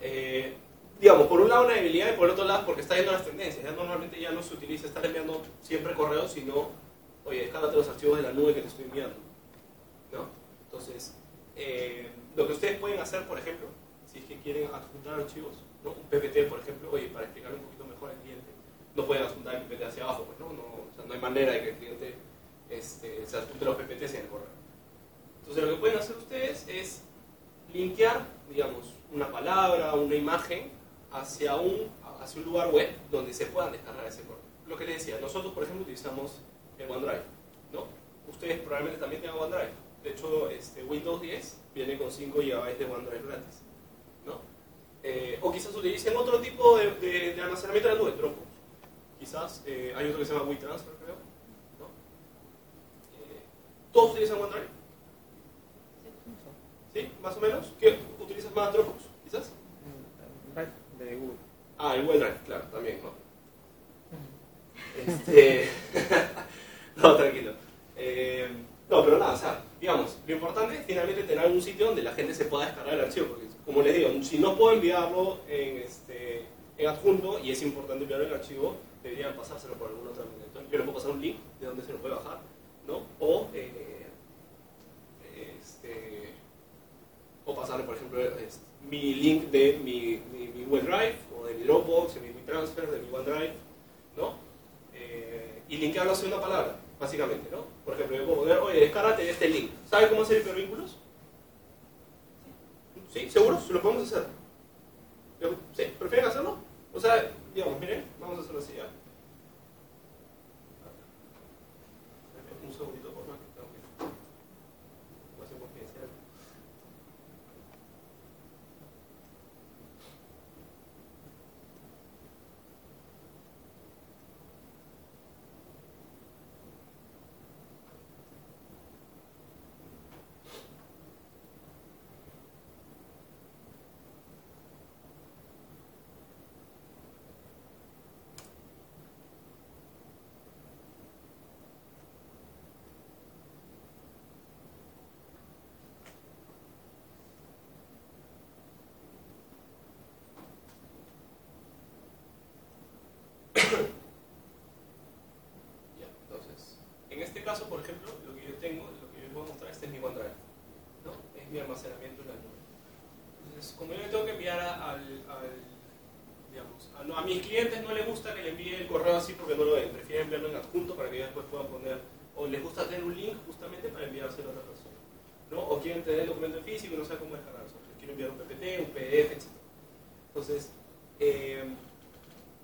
eh, digamos, por un lado una debilidad y por otro lado porque está yendo las tendencias. Ya normalmente ya no se utiliza estar enviando siempre correos, sino, oye, descárgate los archivos de la nube que te estoy enviando. ¿no? Entonces, eh, lo que ustedes pueden hacer, por ejemplo, si es que quieren adjuntar archivos, ¿no? un PPT, por ejemplo, oye, para explicar un poquito mejor al cliente, no pueden adjuntar el PPT hacia abajo, pues, ¿no? No, o sea, no hay manera de que el cliente este, se adjunte los PPTs en el correo. Entonces lo que pueden hacer ustedes es linkear, digamos, una palabra, una imagen hacia un, hacia un lugar web donde se puedan descargar ese correo. Lo que les decía, nosotros por ejemplo utilizamos el OneDrive, ¿no? Ustedes probablemente también tengan OneDrive. De hecho, este, Windows 10 viene con 5 GB de OneDrive gratis, ¿no? Eh, o quizás utilicen otro tipo de, de, de almacenamiento en la nube, Dropbox. Quizás eh, hay otro que se llama WeTransfer, creo. ¿no? Eh, ¿Todos utilizan OneDrive? ¿Sí? ¿Más o menos? ¿Qué utilizas más Dropbox? ¿Quizás? Mm, Drive de Google. Ah, el Google Drive, claro, también, ¿no? Este... no, tranquilo. Eh, no, pero nada, o sea, digamos, lo importante es finalmente tener algún sitio donde la gente se pueda descargar el archivo, porque como les digo, si no puedo enviarlo en, este, en adjunto y es importante enviarlo en archivo, deberían pasárselo por manera. Entonces, yo le puedo pasar un link de donde se lo puede bajar, ¿no? O, eh, este, o pasarle, por ejemplo, mi link de mi, mi, mi OneDrive o de mi Dropbox, de mi WeTransfer, de mi OneDrive, ¿no? Eh, y linkearlo hacia una palabra, básicamente, ¿no? Por ejemplo, yo puedo poner, oye, descárgate este link. ¿Sabe cómo hacer hipervínculos? ¿Sí? ¿Seguro? ¿Se lo podemos hacer? ¿Sí? ¿Prefieren hacerlo? O sea, vamos a hacerlo así, ¿ya? Un segundito, por favor. que tengo que- voy a hacer confidencial. Ya, entonces, en este caso, por ejemplo, lo que yo tengo, lo que yo a mostrar, este es mi OneDrive, ¿no? Es mi almacenamiento en la nube. Entonces, como yo le tengo que enviar a- al, al- digamos, a, no- a mis clientes no les gusta que le envíe el correo así porque no lo ven, prefieren enviarlo en adjunto para que después puedan poner, o les gusta tener un link justamente para enviárselo a otra persona, ¿no? O quieren tener el documento en físico y no saben cómo descargarlo, les quiero enviar un PPT, un PDF, etc. Entonces, eh,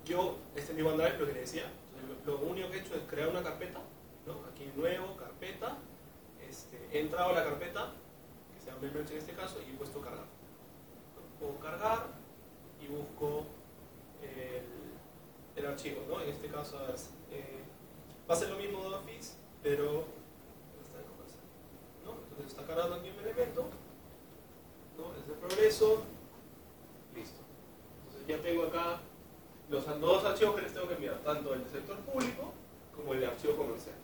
yo, este es mi OneDrive, lo que les decía, lo único que he hecho es crear una carpeta, ¿no? aquí nuevo, carpeta, este, he entrado a la carpeta, que se llama Membership en este caso, y he puesto cargar. Puedo cargar y busco el, el archivo, ¿no? en este caso es, eh, va a ser lo mismo de Office, pero no. Entonces está cargando aquí un elemento, ¿no? es de progreso, listo. Entonces ya tengo acá los dos archivos que les tengo que enviar, tanto el de sector público como el de archivo comercial.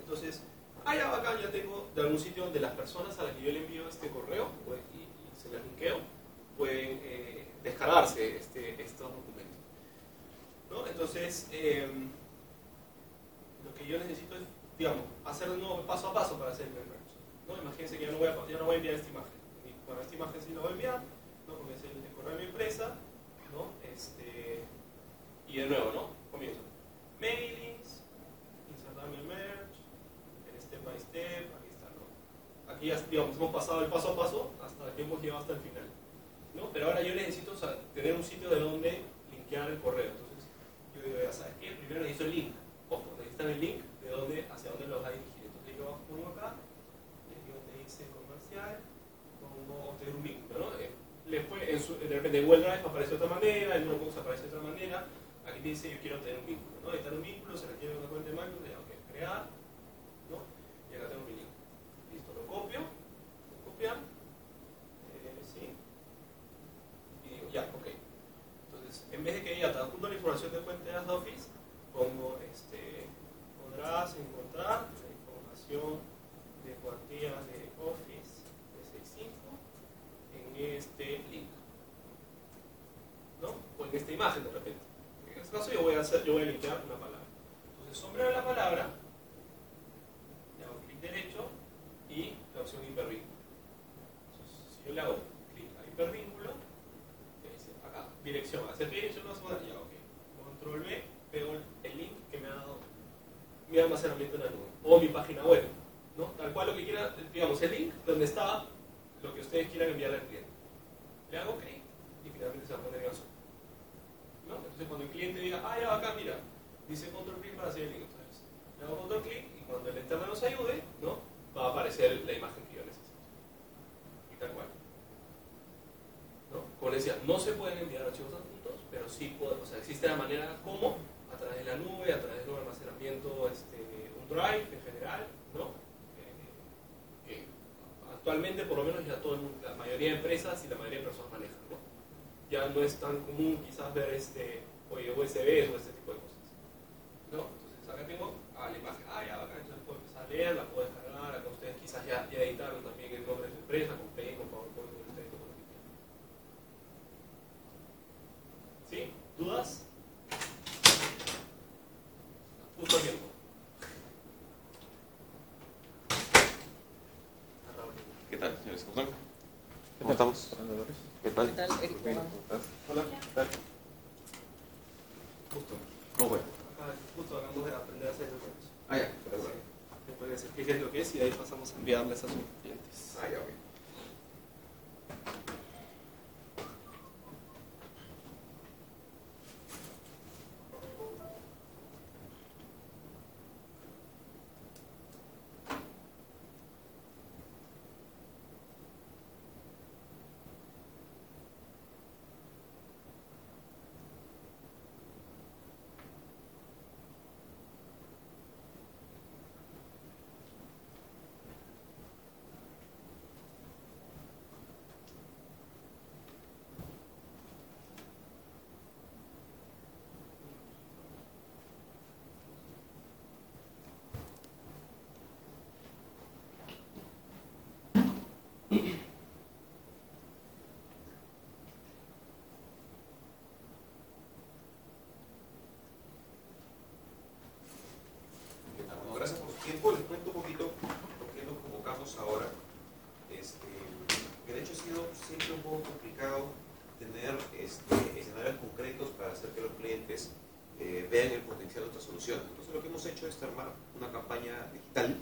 Entonces, allá acá ya tengo de algún sitio donde las personas a las que yo le envío este correo pues, y, se les linkeo pueden eh, descargarse este, estos documentos. ¿No? Entonces, eh, lo que yo necesito es, digamos, hacer de nuevo paso a paso para hacer el merge. ¿no? Imagínense que ya no, voy a, ya no voy a enviar esta imagen. Bueno, esta imagen sí la voy a enviar, ¿no? porque es el, correo de mi empresa, ¿no? Este, y de nuevo, ¿no? Comienzo. Mailings, insertarme el merge, step by step, aquí está, ¿no? Aquí ya, digamos, hemos pasado el paso a paso hasta que hemos llegado hasta el final, ¿no? Pero ahora yo necesito o sea, tener un sitio de donde linkear el correo. Entonces, yo digo, ya sabes qué, primero necesito el link. Ojo, necesitan el link de dónde, hacia dónde lo vas a dirigir. Entonces yo pongo acá, y aquí donde dice comercial, pongo obtener un vínculo, ¿no? Eh, después, en su- de repente en Google Drive aparece de otra manera, en Dropbox aparece de otra manera. Aquí dice yo quiero tener un vínculo, ¿no? Necesitar un vínculo, se requiere una cuenta de Microsoft, ya, ok, crear, ¿no? Y acá tengo mi link. Listo, lo copio, lo copiar, eh, sí, y digo, ya, ok. Entonces, en vez de que diga, te adjunto la información de cuentas de Office, pongo, este, podrás encontrar la información de cuantías de Office 365 en este link. ¿No? O en esta imagen de repente. En este caso yo existe manera como, a través de la nube, a través de un almacenamiento, este, un drive en general, ¿no? Eh, que actualmente por lo menos ya todo, la mayoría de empresas y la mayoría de personas manejan, ¿no? Ya no es tan común quizás ver este, oye, USB o este ¿Qué tal? ¿Qué tal, Eric? Bien, ¿cómo estás? Hola, ¿qué tal? Justo. ¿Cómo fue? Acá justo acabamos de aprender a hacer el reto. Ah, ya, perdón. Me pueden decir qué es lo que es y de ahí pasamos a enviarles a sus clientes. Ah, ya, ok. ¿Qué tal? Bueno, gracias por su tiempo. Les cuento un poquito por qué nos convocamos ahora. Este, que de hecho ha sido siempre un poco complicado tener este, escenarios concretos para hacer que los clientes eh, vean el Entonces lo que hemos hecho es armar una campaña digital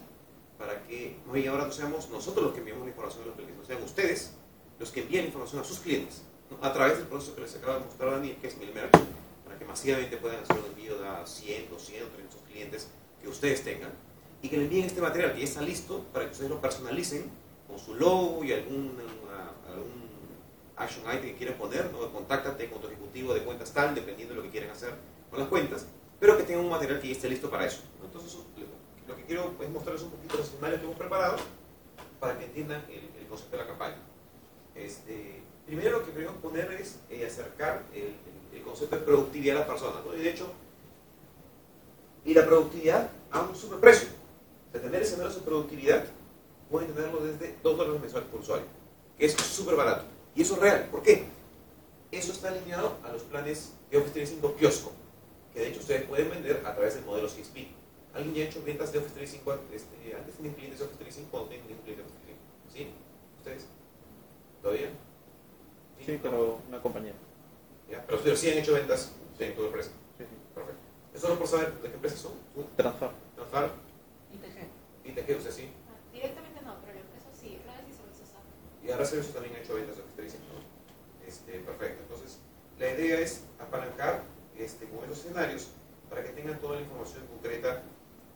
para que no y ahora no seamos nosotros los que enviamos la información a los clientes, no sean ustedes los que envían información a sus clientes a través del proceso que les acaba de mostrar Daniel, que es MailMerge, para que masivamente puedan hacer un envío de a 100, 200, 300 clientes que ustedes tengan y que le envíen este material que ya está listo para que ustedes lo personalicen con su logo y algún action item que quieran poner, ¿no? contáctate con tu ejecutivo de cuentas tal, dependiendo de lo que quieran hacer con las cuentas, pero que tengan un material que ya esté listo para eso. Entonces, lo que quiero es mostrarles un poquito los escenarios que hemos preparado para que entiendan el, el concepto de la campaña. Este, primero lo que queremos poner es eh, acercar el, el- concepto de productividad a las personas. ¿no? Y de hecho, y la productividad a un superprecio. De tener escenarios de productividad, pueden tenerlo desde 2 dólares mensuales por usuario, que es súper barato. Y eso es real. ¿Por qué? Eso está alineado a los planes de Office 365 kiosco, que de hecho ustedes pueden vender a través del modelo CSP. ¿Alguien ya ha hecho ventas de Office 365 antes? Este, ¿Antes tienen clientes de Office 365 o no tienen ningún cliente de Office 365? ¿Sí? ¿Ustedes? ¿Todavía? Sí, pero una compañía. ¿Ya? Pero ustedes sí han hecho ventas en tu empresa. Sí, sí. Perfecto. ¿Es solo por saber de qué empresas son? ¿Tú? Transfar. ¿Transfar? ITG. ¿ITG? ¿Usted sí? Ah, Directamente no, pero la empresa sí, redes y servicios. Y ahora Servicios también ha hecho ventas de Office 365, ¿no? Este, perfecto. Entonces, la idea es apalancar este, con esos escenarios para que tengan toda la información concreta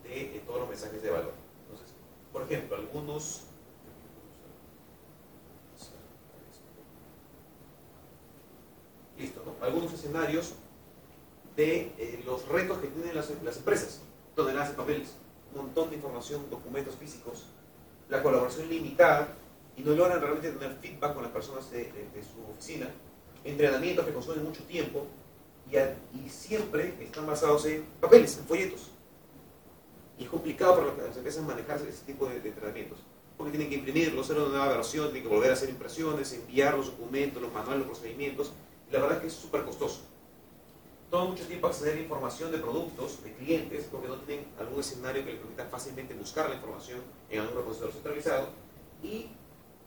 de eh, todos los mensajes de valor. Entonces, por ejemplo, algunos... Listo, ¿no? Algunos escenarios de eh, los retos que tienen las, las empresas. Toneladas de papeles, un montón de información, documentos físicos, la colaboración limitada y no logran realmente tener feedback con las personas de, de- de su oficina, entrenamientos que consumen mucho tiempo y, siempre están basados en papeles, en folletos. Y es complicado para las empresas manejar ese tipo de, de entrenamientos, porque tienen que imprimirlos, hacer una nueva versión, tienen que volver a hacer impresiones, enviar los documentos, los manuales, los procedimientos, y la verdad es que es súper costoso. Toma mucho tiempo acceder a información de productos, de clientes, porque no tienen algún escenario que les permita fácilmente buscar la información en algún repositorio centralizado. Y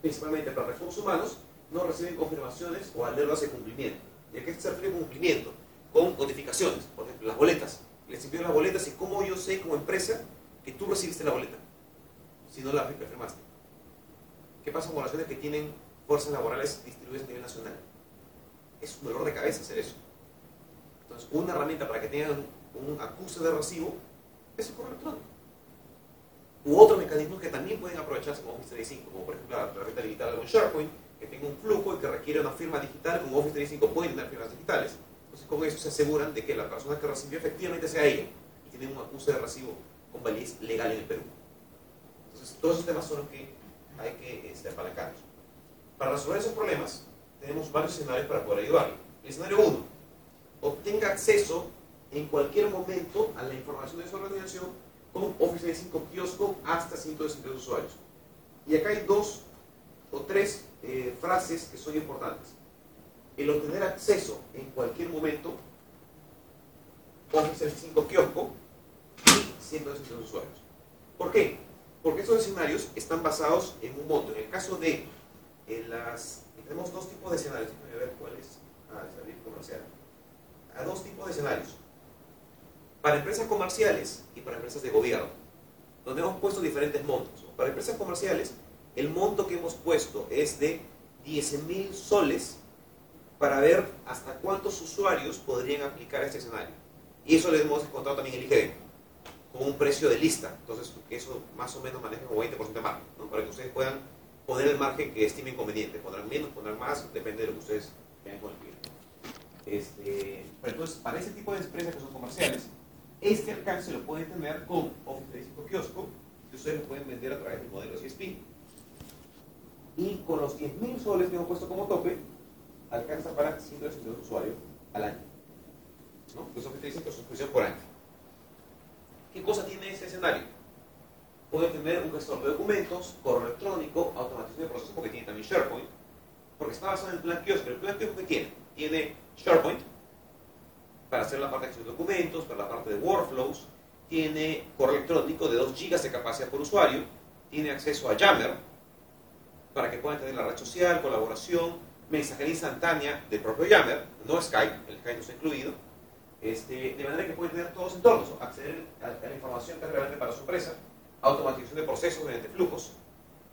principalmente para recursos humanos, no reciben confirmaciones o alertas de cumplimiento. ¿Y a qué se refiere con cumplimiento? Con notificaciones, por ejemplo, las boletas. Les envío las boletas y cómo yo sé como empresa que tú recibiste la boleta, si no la firmaste. ¿Qué pasa con relaciones que tienen fuerzas laborales distribuidas a nivel nacional? Es un dolor de cabeza hacer eso. Entonces, una herramienta para que tengan un acuse de recibo es el correo electrónico. U otros mecanismos que también pueden aprovecharse Office 365, como por ejemplo la herramienta digital con SharePoint, que tenga un flujo y que requiere una firma digital, con Office 365 pueden tener firmas digitales. Entonces, con eso se aseguran de que la persona que recibió efectivamente sea ella y tienen un acuse de recibo con validez legal en el Perú. Entonces, todos esos temas son los que hay que este, apalancarnos. Para resolver esos problemas, tenemos varios escenarios para poder ayudarle. El escenario 1, obtenga acceso en cualquier momento a la información de su organización con Office 365 Kiosco hasta 162 usuarios. Y acá hay dos o tres eh, frases que son importantes. El obtener acceso en cualquier momento, Office 365 Kiosco y 162 usuarios. ¿Por qué? Porque estos escenarios están basados en un monto. En el caso de en las... Tenemos dos tipos de escenarios. Déjenme ver cuál. Ah, es comercial. A dos tipos de escenarios para empresas comerciales y para empresas de gobierno, donde hemos puesto diferentes montos. Para empresas comerciales, el monto que hemos puesto es de 10 mil soles para ver hasta cuántos usuarios podrían aplicar este escenario. Y eso lo hemos encontrado también en el IGD, con un precio de lista. Entonces, eso más o menos maneja como 20% de margen, para que ustedes puedan poner el margen que estimen conveniente. Pondrán menos, pondrán más, depende de lo que ustedes vean con el cliente. Este, pero entonces, para ese tipo de empresas que son comerciales, este alcance lo pueden tener con Office 365 Kiosco, que ustedes lo pueden vender a través del modelo CSP. Y con los 10.000 soles que hemos puesto como tope, alcanza para 182 usuarios al año. ¿No? Pues 365 suscripción por año. ¿Qué cosa tiene este escenario? Puede tener un gestor de documentos, correo electrónico, automatización de procesos, porque tiene también SharePoint, porque está basado en el plan kiosco. ¿El plan kiosco qué tiene? Tiene SharePoint, para hacer la parte de documentos, para la parte de workflows, tiene correo electrónico de 2 GB de capacidad por usuario, tiene acceso a Yammer para que puedan tener la red social, colaboración, mensajería instantánea del propio Yammer, no Skype, el Skype no está incluido, este, de manera que pueden tener todos los entornos, acceder a, la información que es relevante para su empresa, automatización de procesos mediante flujos.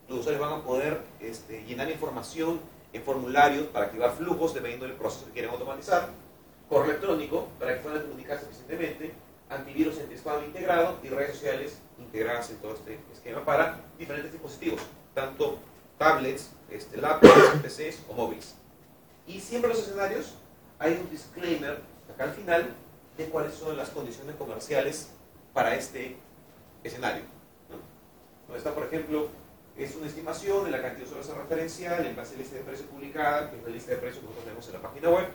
Los usuarios van a poder este, llenar información en formularios para activar flujos dependiendo del proceso que quieren automatizar. Correo electrónico para que puedan comunicarse eficientemente, antivirus anti-spam integrado y redes sociales integradas en todo este esquema para diferentes dispositivos, tanto tablets, este, laptops, PCs o móviles. Y siempre en los escenarios hay un disclaimer acá al final de cuáles son las condiciones comerciales para este escenario. Donde está, por ejemplo, es una estimación de la cantidad de horas referencial en base a la lista de precios publicada, que es la lista de precios que nosotros tenemos en la página web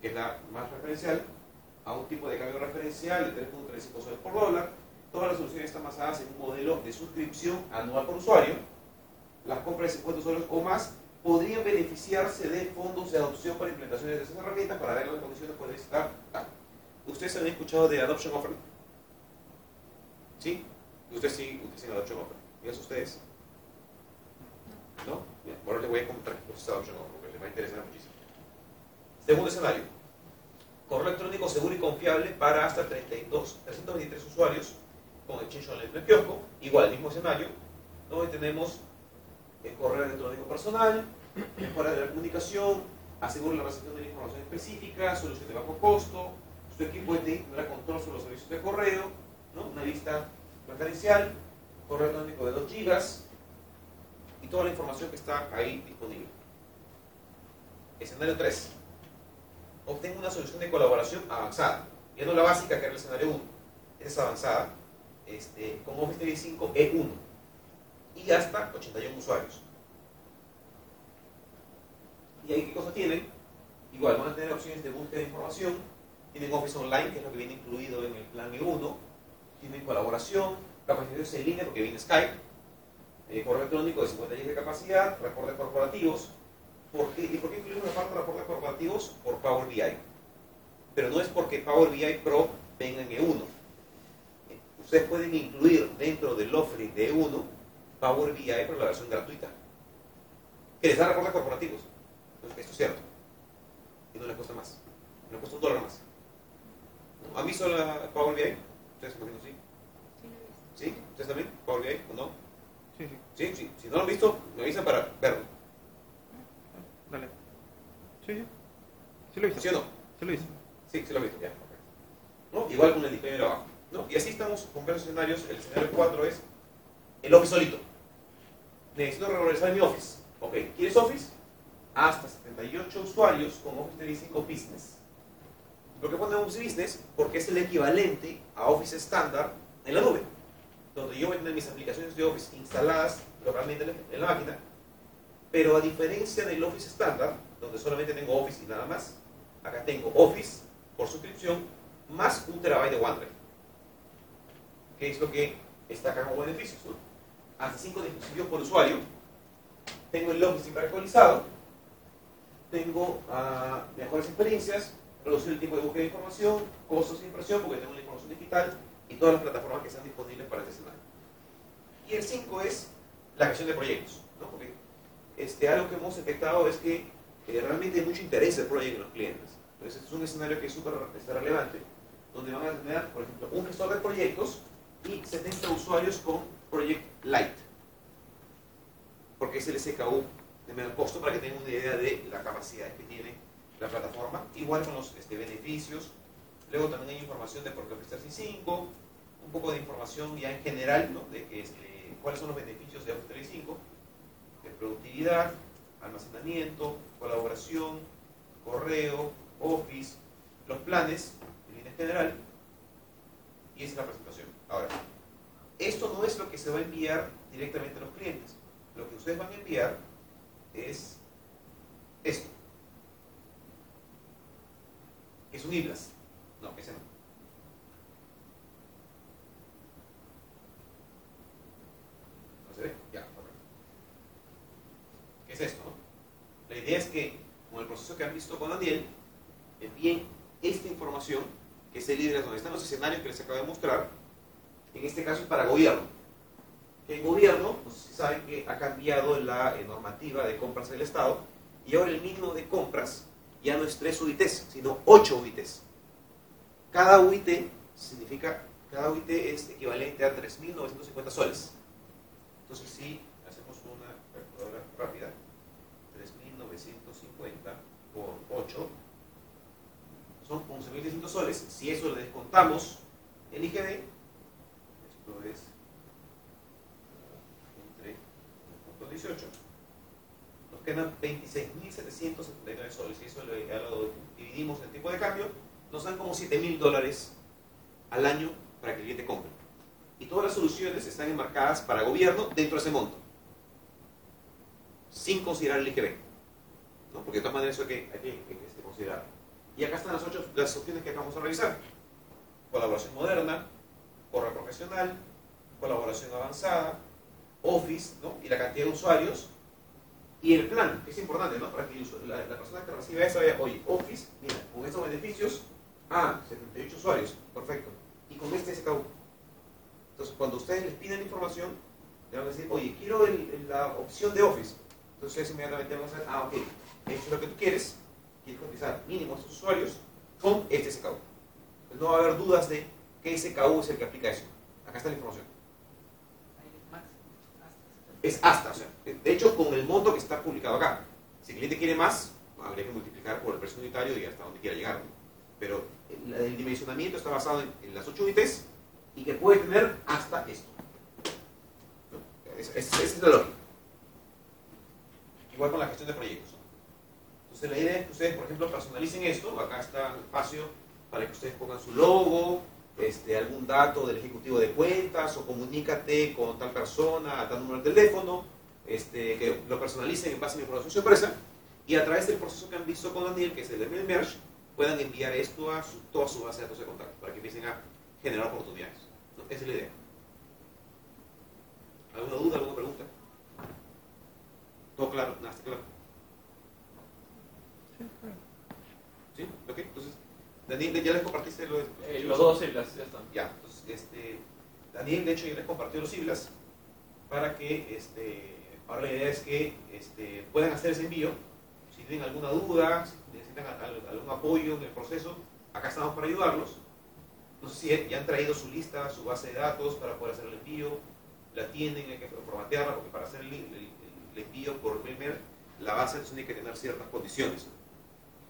que es la más referencial, a un tipo de cambio referencial de 3.35 soles por dólar. Todas las soluciones están basadas en un modelo de suscripción anual por usuario. Las compras de 50 soles o más podrían beneficiarse de fondos de adopción para implementaciones de esas herramientas para ver las condiciones pueden estar. ¿Ustedes han escuchado de Adoption Offer? ¿Sí? Usted sí utilizan Adoption Offer. ¿Y ustedes? ¿No? Bien, ahora les voy a contar qué es Adoption Offer porque les va a interesar muchísimo. Segundo escenario, correo electrónico seguro y confiable para hasta 32, 323 usuarios con Exchange Online en el kiosco. Igual, mismo escenario, donde tenemos el correo electrónico personal, mejora de la comunicación, asegura la recepción de la información específica, solución de bajo costo, su equipo de tendrá control sobre los servicios de correo, una lista referencial, correo electrónico de 2 GB y toda la información que está ahí disponible. Escenario 3 obtenga una solución de colaboración avanzada. Ya no la básica que era el escenario 1, es avanzada, este, con Office 365 E1 y hasta 81 usuarios. ¿Y ahí qué cosa tienen? Igual van a tener opciones de búsqueda de información, tienen Office Online, que es lo que viene incluido en el plan E1, tienen colaboración, capacitaciones en línea, porque viene Skype, eh, correo electrónico de 50 GB de capacidad, reportes corporativos, ¿Por qué? ¿Y por qué incluimos la parte de reportes corporativos? Por Power BI. Pero no es porque Power BI Pro venga en E1. Ustedes pueden incluir dentro del offering de E1 Power BI, pero la versión gratuita. Que les da reportes corporativos. esto es cierto. Y no les cuesta más. Les cuesta un dólar más. ¿Han visto la Power BI? ¿Ustedes imagino sí? ¿Sí? ¿Ustedes también? ¿Power BI o no? Sí, sí. ¿Sí? sí. Si no lo han visto, me avisan para verlo. Dale. Sí, sí. Sí lo he visto. ¿Sí o no? Sí lo he visto. Sí, sí lo he visto, ya. ¿No? Igual con el disclaimer abajo. ¿no? Y así estamos con varios escenarios. El escenario 4 es el Office solito. Necesito regularizar mi Office. Ok, ¿quieres Office? Hasta 78 usuarios con Office 365 Business. ¿Por qué ponemos Office Business? Porque es el equivalente a Office estándar en la nube. tener mis aplicaciones de Office instaladas localmente en la máquina, pero a diferencia del Office estándar, donde solamente tengo Office y nada más, acá tengo Office por suscripción más un terabyte de OneDrive, que es lo que está acá como beneficios. ¿no? Hasta 5 dispositivos por usuario, tengo el Office siempre actualizado, tengo ah, mejores experiencias, reducir el tiempo de búsqueda de información, costos de impresión, porque tengo la información digital y todas las plataformas que están disponibles para este escenario. Y el 5 es la gestión de proyectos, ¿no? porque este, algo que hemos detectado es que eh, realmente hay mucho interés del proyecto en los clientes. Entonces, este es un escenario que es súper está relevante, donde van a tener, por ejemplo, un gestor de proyectos y 70 usuarios con Project Lite, porque es el SKU de menor costo para que tengan una idea de la capacidad que tiene la plataforma, igual con los este, beneficios. Luego también hay información de por qué Office 365, un poco de información ya en general, ¿no? de que, este, cuáles son los beneficios de Office 365, de productividad, almacenamiento, colaboración, correo, Office, los planes en línea general, y esa es la presentación. Ahora, esto no es lo que se va a enviar directamente a los clientes. Lo que ustedes van a enviar es esto. Es un IBLAS. No, ese no. ¿No se ve? Ya, correcto. ¿Qué es esto? La idea es que, con el proceso que han visto con Daniel, envíen esta información, que es el IBLAS donde están los escenarios que les acabo de mostrar, en este caso es para gobierno. El gobierno, si saben que ha cambiado la eh, normativa de compras del Estado y ahora el mínimo de compras ya no es 3 UITs, sino 8 UITs. Cada UIT significa, cada UIT es equivalente a 3.950 soles. Entonces si hacemos una calculadora rápida, 3.950 por 8 son 11.600 soles. Si eso le descontamos el IGB, es entre 1.18, nos quedan 26.779 soles. Y eso lo, lo dividimos en tipo de cambio, nos dan como 7.000 dólares al año para que el cliente compre. Y todas las soluciones están enmarcadas para gobierno dentro de ese monto, sin considerar el IGB. ¿no? Porque de todas maneras eso hay que, hay que, hay que, este, considerar. Y acá están las, ocho, las opciones que acabamos de revisar. Colaboración moderna, correo profesional, colaboración avanzada, Office, ¿no? y la cantidad de usuarios, y el plan, que es importante, ¿no? Para que la, persona que reciba eso vea, oye, Office, mira, con estos beneficios, ah, 78 usuarios, perfecto, y con este SKU. Entonces, cuando ustedes les piden información, le van a decir, oye, quiero la opción de Office. Entonces, inmediatamente van a decir, ah, ok, esto es lo que tú quieres, quieres cotizar mínimo a estos usuarios con este SKU. Entonces, no va a haber dudas de qué SKU es el que aplica eso. Acá está la información. Es. Hasta. o sea, de hecho con el monto que está publicado acá. Si el cliente quiere más, habría que multiplicar por el precio unitario y hasta donde quiera llegar. Pero el, el dimensionamiento está basado en, las 8 UITs y que puede tener hasta esto. ¿no? Es- es- Esa es la lógica. Igual con la gestión de proyectos. Entonces la idea es que ustedes, por ejemplo, personalicen esto. Acá está el espacio para que ustedes pongan su logo, este, algún dato del ejecutivo de cuentas o comunícate con tal persona a tal número de teléfono, este, que lo personalicen en base a la información empresa y a través del proceso que han visto con Daniel, que es el de Merge, puedan enviar esto a su- toda su base de datos de contacto para que empiecen a generar oportunidades. ¿no? Esa es la idea. ¿Alguna duda, alguna pregunta? ¿Todo claro? Nada, está claro. ¿Sí? ¿Ok? Entonces, Daniel, ¿ya les compartiste lo de- Eh, los dos siglas, ya están. ya, entonces, este, Daniel, de hecho, ya les compartió los siglas para que, este, ahora la idea es que este, puedan hacer ese envío. Si tienen alguna duda, si necesitan al- al- algún apoyo en el proceso, acá estamos para ayudarlos. No sé si ya han traído su lista, su base de datos para poder hacer el envío, la tienen, hay que formatearla, porque para hacer el, el- el envío por mail, la base tiene que tener ciertas condiciones.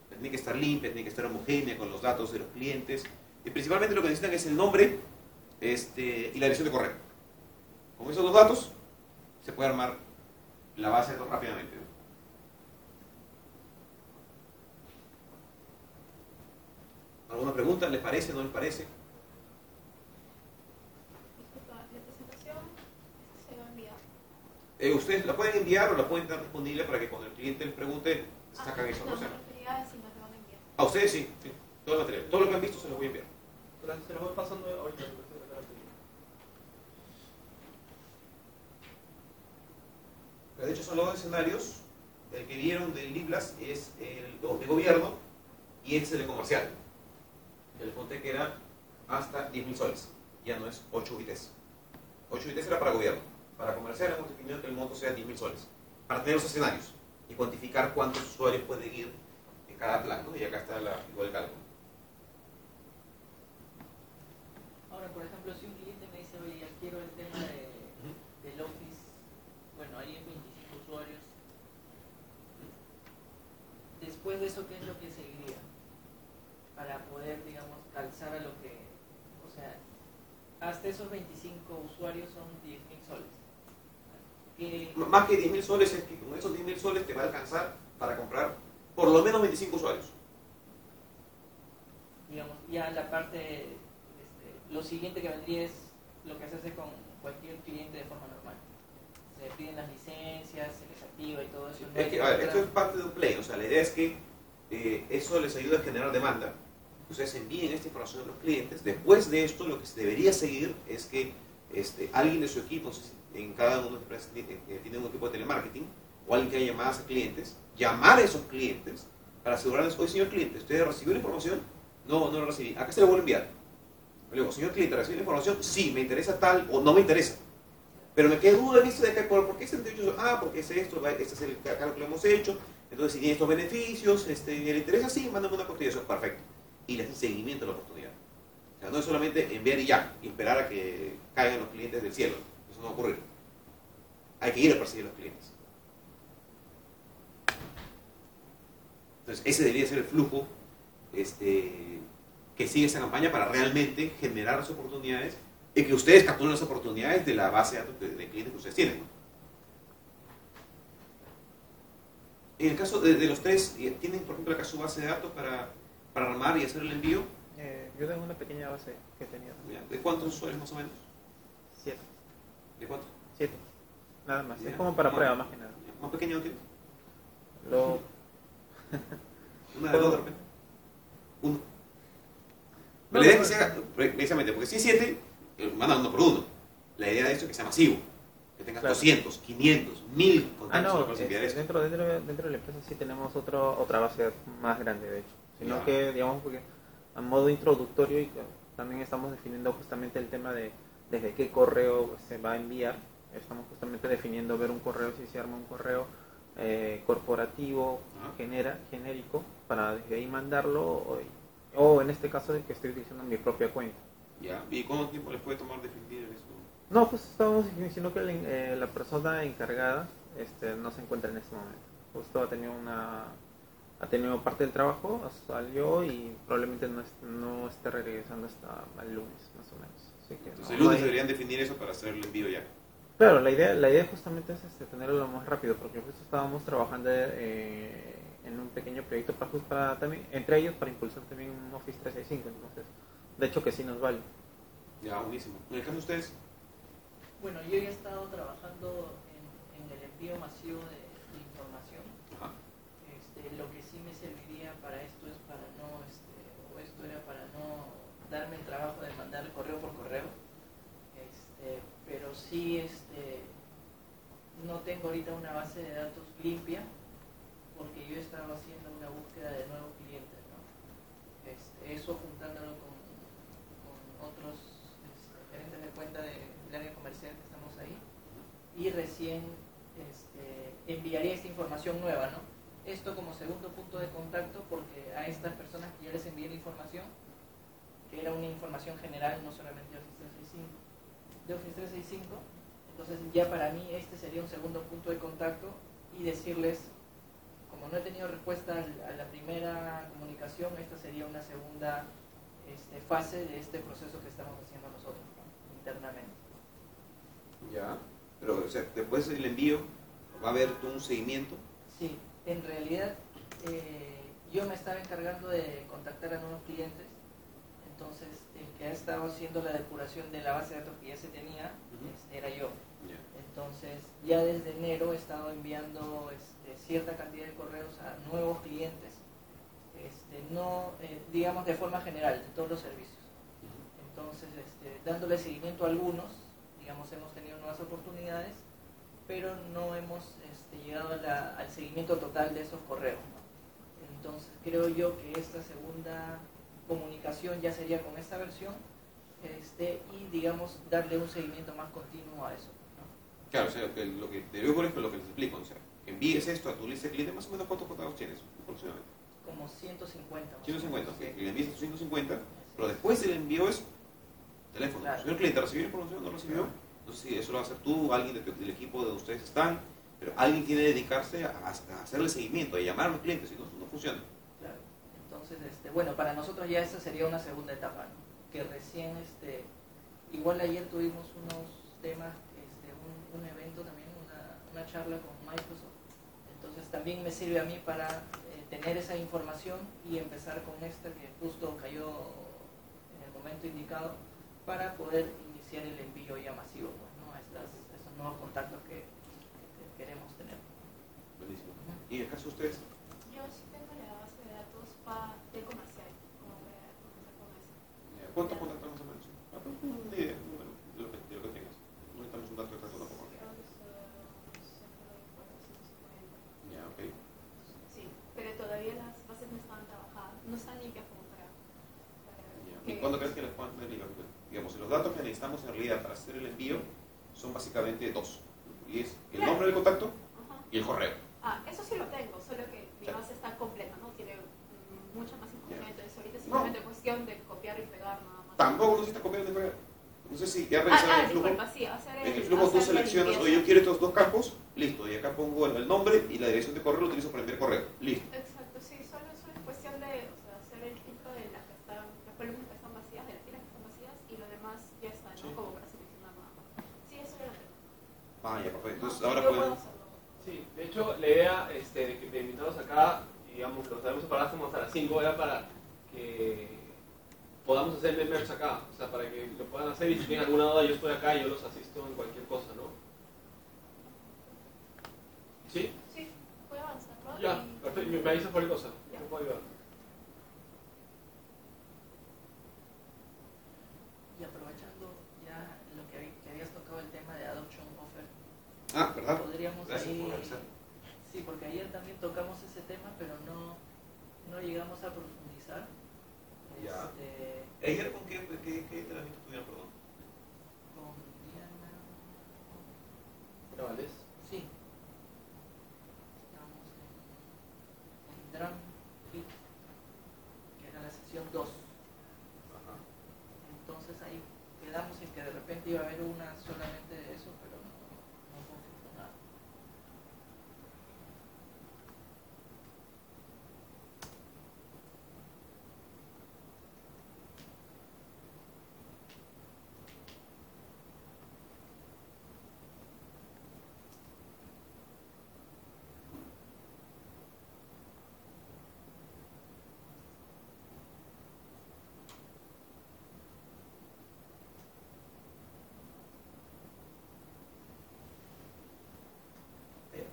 Tiene que estar limpia, tiene que estar homogénea con los datos de los clientes. Y principalmente lo que necesitan es el nombre este, y la dirección de correo. Con esos dos datos se puede armar la base de datos rápidamente. ¿no? ¿Alguna pregunta? ¿Les parece? ¿No les parece? Disculpa, la presentación Eh, ustedes la pueden enviar o la pueden tener disponible para que cuando el cliente les pregunte, Ah, sacan esa no, cosa. me a si nos lo van a enviar. A ustedes sí, sí, todo el material. Todo lo que han visto se los voy a enviar. Se los voy pasando ahorita. De hecho, son los dos escenarios. El que vieron del Liblas es el de gobierno y este es el de comercial. El conté que era hasta 10.000 soles. Ya no es 8 UITs. 8 UITs era para gobierno. Para comercial hemos definido que el monto sea 10.000 soles. Para tener los escenarios y cuantificar cuántos usuarios pueden ir cada plan. ¿no? Y acá está la figura del cálculo. Ahora, por ejemplo, si un cliente me dice, oye, ya quiero el tema de, del Office, bueno, ahí es 25 usuarios. Después de eso, ¿qué es lo que seguiría? Para poder, digamos, calzar a lo que, o sea, hasta esos 25 usuarios son 10.000 soles. ¿Qué- M- Más que 10.000 soles es que con esos 10.000 soles te va a alcanzar para comprar por lo menos 25 usuarios. digamos, ya la parte, este, lo siguiente que vendría es lo que se hace con cualquier cliente de forma normal. Se piden las licencias, se les activa y todo eso. No Es hay que, a ver, otra- esto es parte de un play, o sea, la idea es que eh, eso les ayuda a generar demanda. Ustedes envíen esta información a los clientes. Después de esto, lo que se debería seguir es que este, alguien de su equipo, en cada una de eh, tiene un equipo de telemarketing, o alguien que haya llamadas a clientes, llamar a esos clientes para asegurarles, oye, señor cliente, ¿usted recibió la información? No, no la recibí. ¿A qué se la vuelvo a enviar? Le digo, señor cliente, ¿recibió la información? Sí, me interesa tal o no me interesa. Pero me queda duda en esto de que, ¿por, qué 78? Ah, porque es esto, este es el cálculo que hemos hecho. Entonces, si tiene estos beneficios, este, ¿le interesa? Sí, mándame una cotización. Perfecto. Y le hacen seguimiento a la oportunidad. O sea, no es solamente enviar y ya, y esperar a que caigan los clientes del cielo. Eso no va a ocurrir. Hay que ir a perseguir a los clientes. Entonces, ese debería ser el flujo este, que sigue esa campaña para realmente generar las oportunidades y que ustedes capturen las oportunidades de la base de datos de, de clientes que ustedes tienen. En el caso de, de los tres, eh, ¿tienen, por ejemplo, acá su base de datos para, para armar y hacer el envío? Eh, yo tengo una pequeña base que tenía. ¿De cuántos usuarios más o menos? Siete. ¿De cuántos? Siete. Nada más. Ya. Es como para prueba, más que nada. ¿Más pequeño tienes? Lo, Una de dos de repente. Uno. No, la idea no, es que sea, precisamente, porque si es siete, eh, mandan uno por uno. La idea de esto es que sea masivo. Que tengas Claro. 200, 500, 1000 Ah, contactos no, enviar este, esto. dentro, dentro, dentro de la empresa sí tenemos otro, otra base más grande, de hecho. Sino que, digamos, porque a modo introductorio y también estamos definiendo justamente el tema de desde qué correo se va a enviar. Estamos justamente definiendo ver un correo, si se arma un correo eh, corporativo, genera, genérico, para desde ahí mandarlo, o, o en este caso que estoy utilizando mi propia cuenta. Ya. ¿Y cuánto tiempo les puede tomar definir eso? No, pues estábamos diciendo que la, eh, la persona encargada este, no se encuentra en este momento. Justo ha tenido una ha tenido parte del trabajo, salió y probablemente no, es- no esté regresando hasta el lunes, más o menos. Así que Entonces no- el no lunes hay- deberían definir eso para hacer el envío ya. Claro, la idea, la idea justamente es este, tenerlo lo más rápido, porque justo estábamos trabajando eh, en un pequeño proyecto para, just- para también, entre ellos para impulsar también un Office 365, entonces, de hecho que sí nos vale. Ya, buenísimo. En el caso de ustedes, Bueno, yo ya he estado trabajando en, en el envío masivo de, de información. ajá. Este, lo que sí me serviría para esto es para no, este, o esto era para no darme el trabajo de mandar correo por correo. Este, pero sí, este, no tengo ahorita una base de datos limpia porque yo estaba haciendo una búsqueda de nuevos clientes, ¿no? Este, eso juntándolo con, otros este, gerentes de cuenta de- del área comercial que estamos ahí y recién este, enviaría esta información nueva, ¿no? Esto como segundo punto de contacto porque a estas personas que ya les envié la información, que era una información general, no solamente de Office 365, de Office 365, entonces ya para mí este sería un segundo punto de contacto y decirles, como no he tenido respuesta a la primera comunicación, esta sería una segunda este, fase de este proceso que estamos haciendo nosotros ¿no? internamente. Ya. Pero, o sea, después del envío, va a haber todo un seguimiento. Sí, en realidad eh, yo me estaba encargando de contactar a nuevos clientes, entonces el que ha estado haciendo la depuración de la base de datos que ya se tenía Ujú. es- era yo. Entonces ya desde enero he estado enviando este, cierta cantidad de correos a nuevos clientes, este, no, eh, digamos de forma general, de todos los servicios. Entonces, este, dándole seguimiento a algunos, digamos, hemos tenido nuevas oportunidades, pero no hemos llegado a la- al seguimiento total de esos correos. ¿no? Entonces, creo yo que esta segunda comunicación ya sería con esta versión y, digamos, darle un seguimiento más continuo a eso. Claro, o sea, que lo que te digo por ejemplo, lo que les explico, o sea, envíes esto a tu lista de clientes, más o menos cuántos contactos tienes, aproximadamente. Como 150. más o 150, menos, ok, sí. y le envías tus 150, Así pero es. después del envío es teléfono. Claro. Si el cliente recibió información, no recibió, no sé si eso lo va a hacer tú, alguien de tu- del equipo de ustedes están, pero alguien tiene que dedicarse a, a hacerle seguimiento, a llamar a los clientes, si no, no funciona. Claro. Entonces, este, bueno, para nosotros ya esa sería una segunda etapa, ¿no? que recién, este, igual ayer tuvimos unos temas, un, evento también, una, una charla con Microsoft, entonces también me sirve a mí para eh, tener esa información y empezar con esta que justo cayó en el momento indicado para poder iniciar el envío ya masivo, pues, ¿no? A estas, estos nuevos contactos que, que queremos tener. Buenísimo. ¿Y en el caso de ustedes? Yo sí tengo la base de datos pa- de comercial, como para. ¿Cuántos contactos más o menos? Ah, pues, una idea, un número de lo que, de lo que tengas. No necesitamos un dato exacto tampoco. Creo que son 150. Ya, ok. Sí, pero todavía las bases no están trabajadas, no están limpias como para... para Ya. ¿Y cuándo crees que les puedan tener libre? Digamos, los datos que necesitamos en realidad para hacer el envío son básicamente dos. Y es el nombre del contacto Ajá. y el correo. Ah, eso sí lo tengo, solo que mi base está completa, ¿no? Tiene mucha más información, entonces ahorita es No. simplemente cuestión de copiar y pegar nada más. Tampoco necesitas copiar de pegar. No sé si ya Ah, revisaron ah, el flujo. disculpa, sí, hacer el... En el flujo tú seleccionas, oye, yo quiero estos dos campos, listo. Y acá pongo el, el nombre y la dirección de correo lo utilizo para enviar correo. Listo. Exacto, sí, solo, solo es cuestión de o sea, hacer el filtro de las que están, las columnas que están vacías, de las filas que están vacías y lo demás ya está, ¿no? Sí. Como para seleccionar nada más. Sí, eso ya lo tengo. Ah, ya, perfecto. Entonces ahora pueden. hacerlo. Sí, de hecho, la idea este, de que de invitarlos acá, digamos, los sabemos separar como hasta las 5 era para que podamos hacer el merch acá, o sea, para que lo puedan hacer y si tienen alguna duda yo estoy acá y yo los asisto en cualquier cosa, ¿no? ¿Sí? Sí, puedo avanzar, ¿no? Ya, Y- perfecto, me, me avisas cualquier cosa, Ya. yo puedo ayudar. Y aprovechando ya lo que, habí- que habías tocado el tema de adoption offer, Ah, ¿verdad? podríamos Gracias por sí, porque ayer también tocamos ese tema, pero no, no llegamos a profundizar. Ya. Este, ¿Ayer con qué, qué, qué entrenamiento tuvieron, perdón? con Diana, Gravales. sí, estábamos en, en Drum Fit, que era la sesión 2. Ajá. Entonces ahí quedamos en que de repente iba a haber una solamente de eso, pero no, no confirmó nada.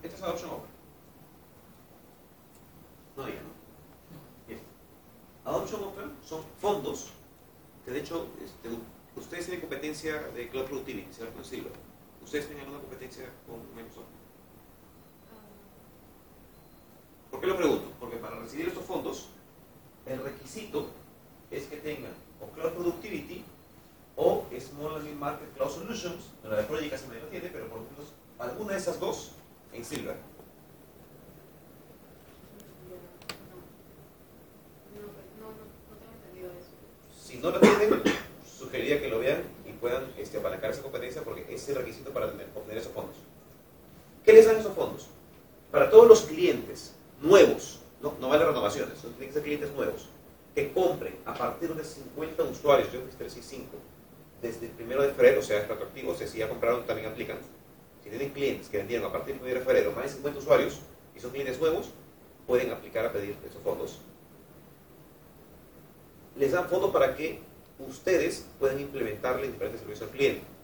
Esta es Adoption Offer. No diga, ¿no? Bien. Adoption Offer son fondos que de hecho este, ustedes tienen competencia de Cloud Productivity, ¿cierto? En Silver. ¿Ustedes tienen alguna competencia con Microsoft? ¿Por qué lo pregunto? Porque para recibir estos fondos, el requisito es que tengan o Cloud Productivity o Small and Mid Market Cloud Solutions, la de Project casi me lo tiene, pero por lo menos alguna de esas dos en Silver. No, no, no, no tengo entendido eso. Si no lo tienen, sugeriría que lo vean y puedan este, apalancar esa competencia porque es el requisito para tener- obtener esos fondos. ¿Qué les dan esos fondos? Para todos los clientes nuevos, no, no vale renovaciones, son tienen que ser clientes nuevos, que compren a partir de 50 usuarios, yo creo que 5, desde el primero de febrero, o sea, es retroactivo, o sea, si ya compraron también aplican. Si tienen clientes que vendieron a partir del 1 de febrero más de 50 usuarios y son clientes nuevos, pueden aplicar a pedir esos fondos. Les dan fondos para que ustedes puedan implementarle diferentes servicios al cliente.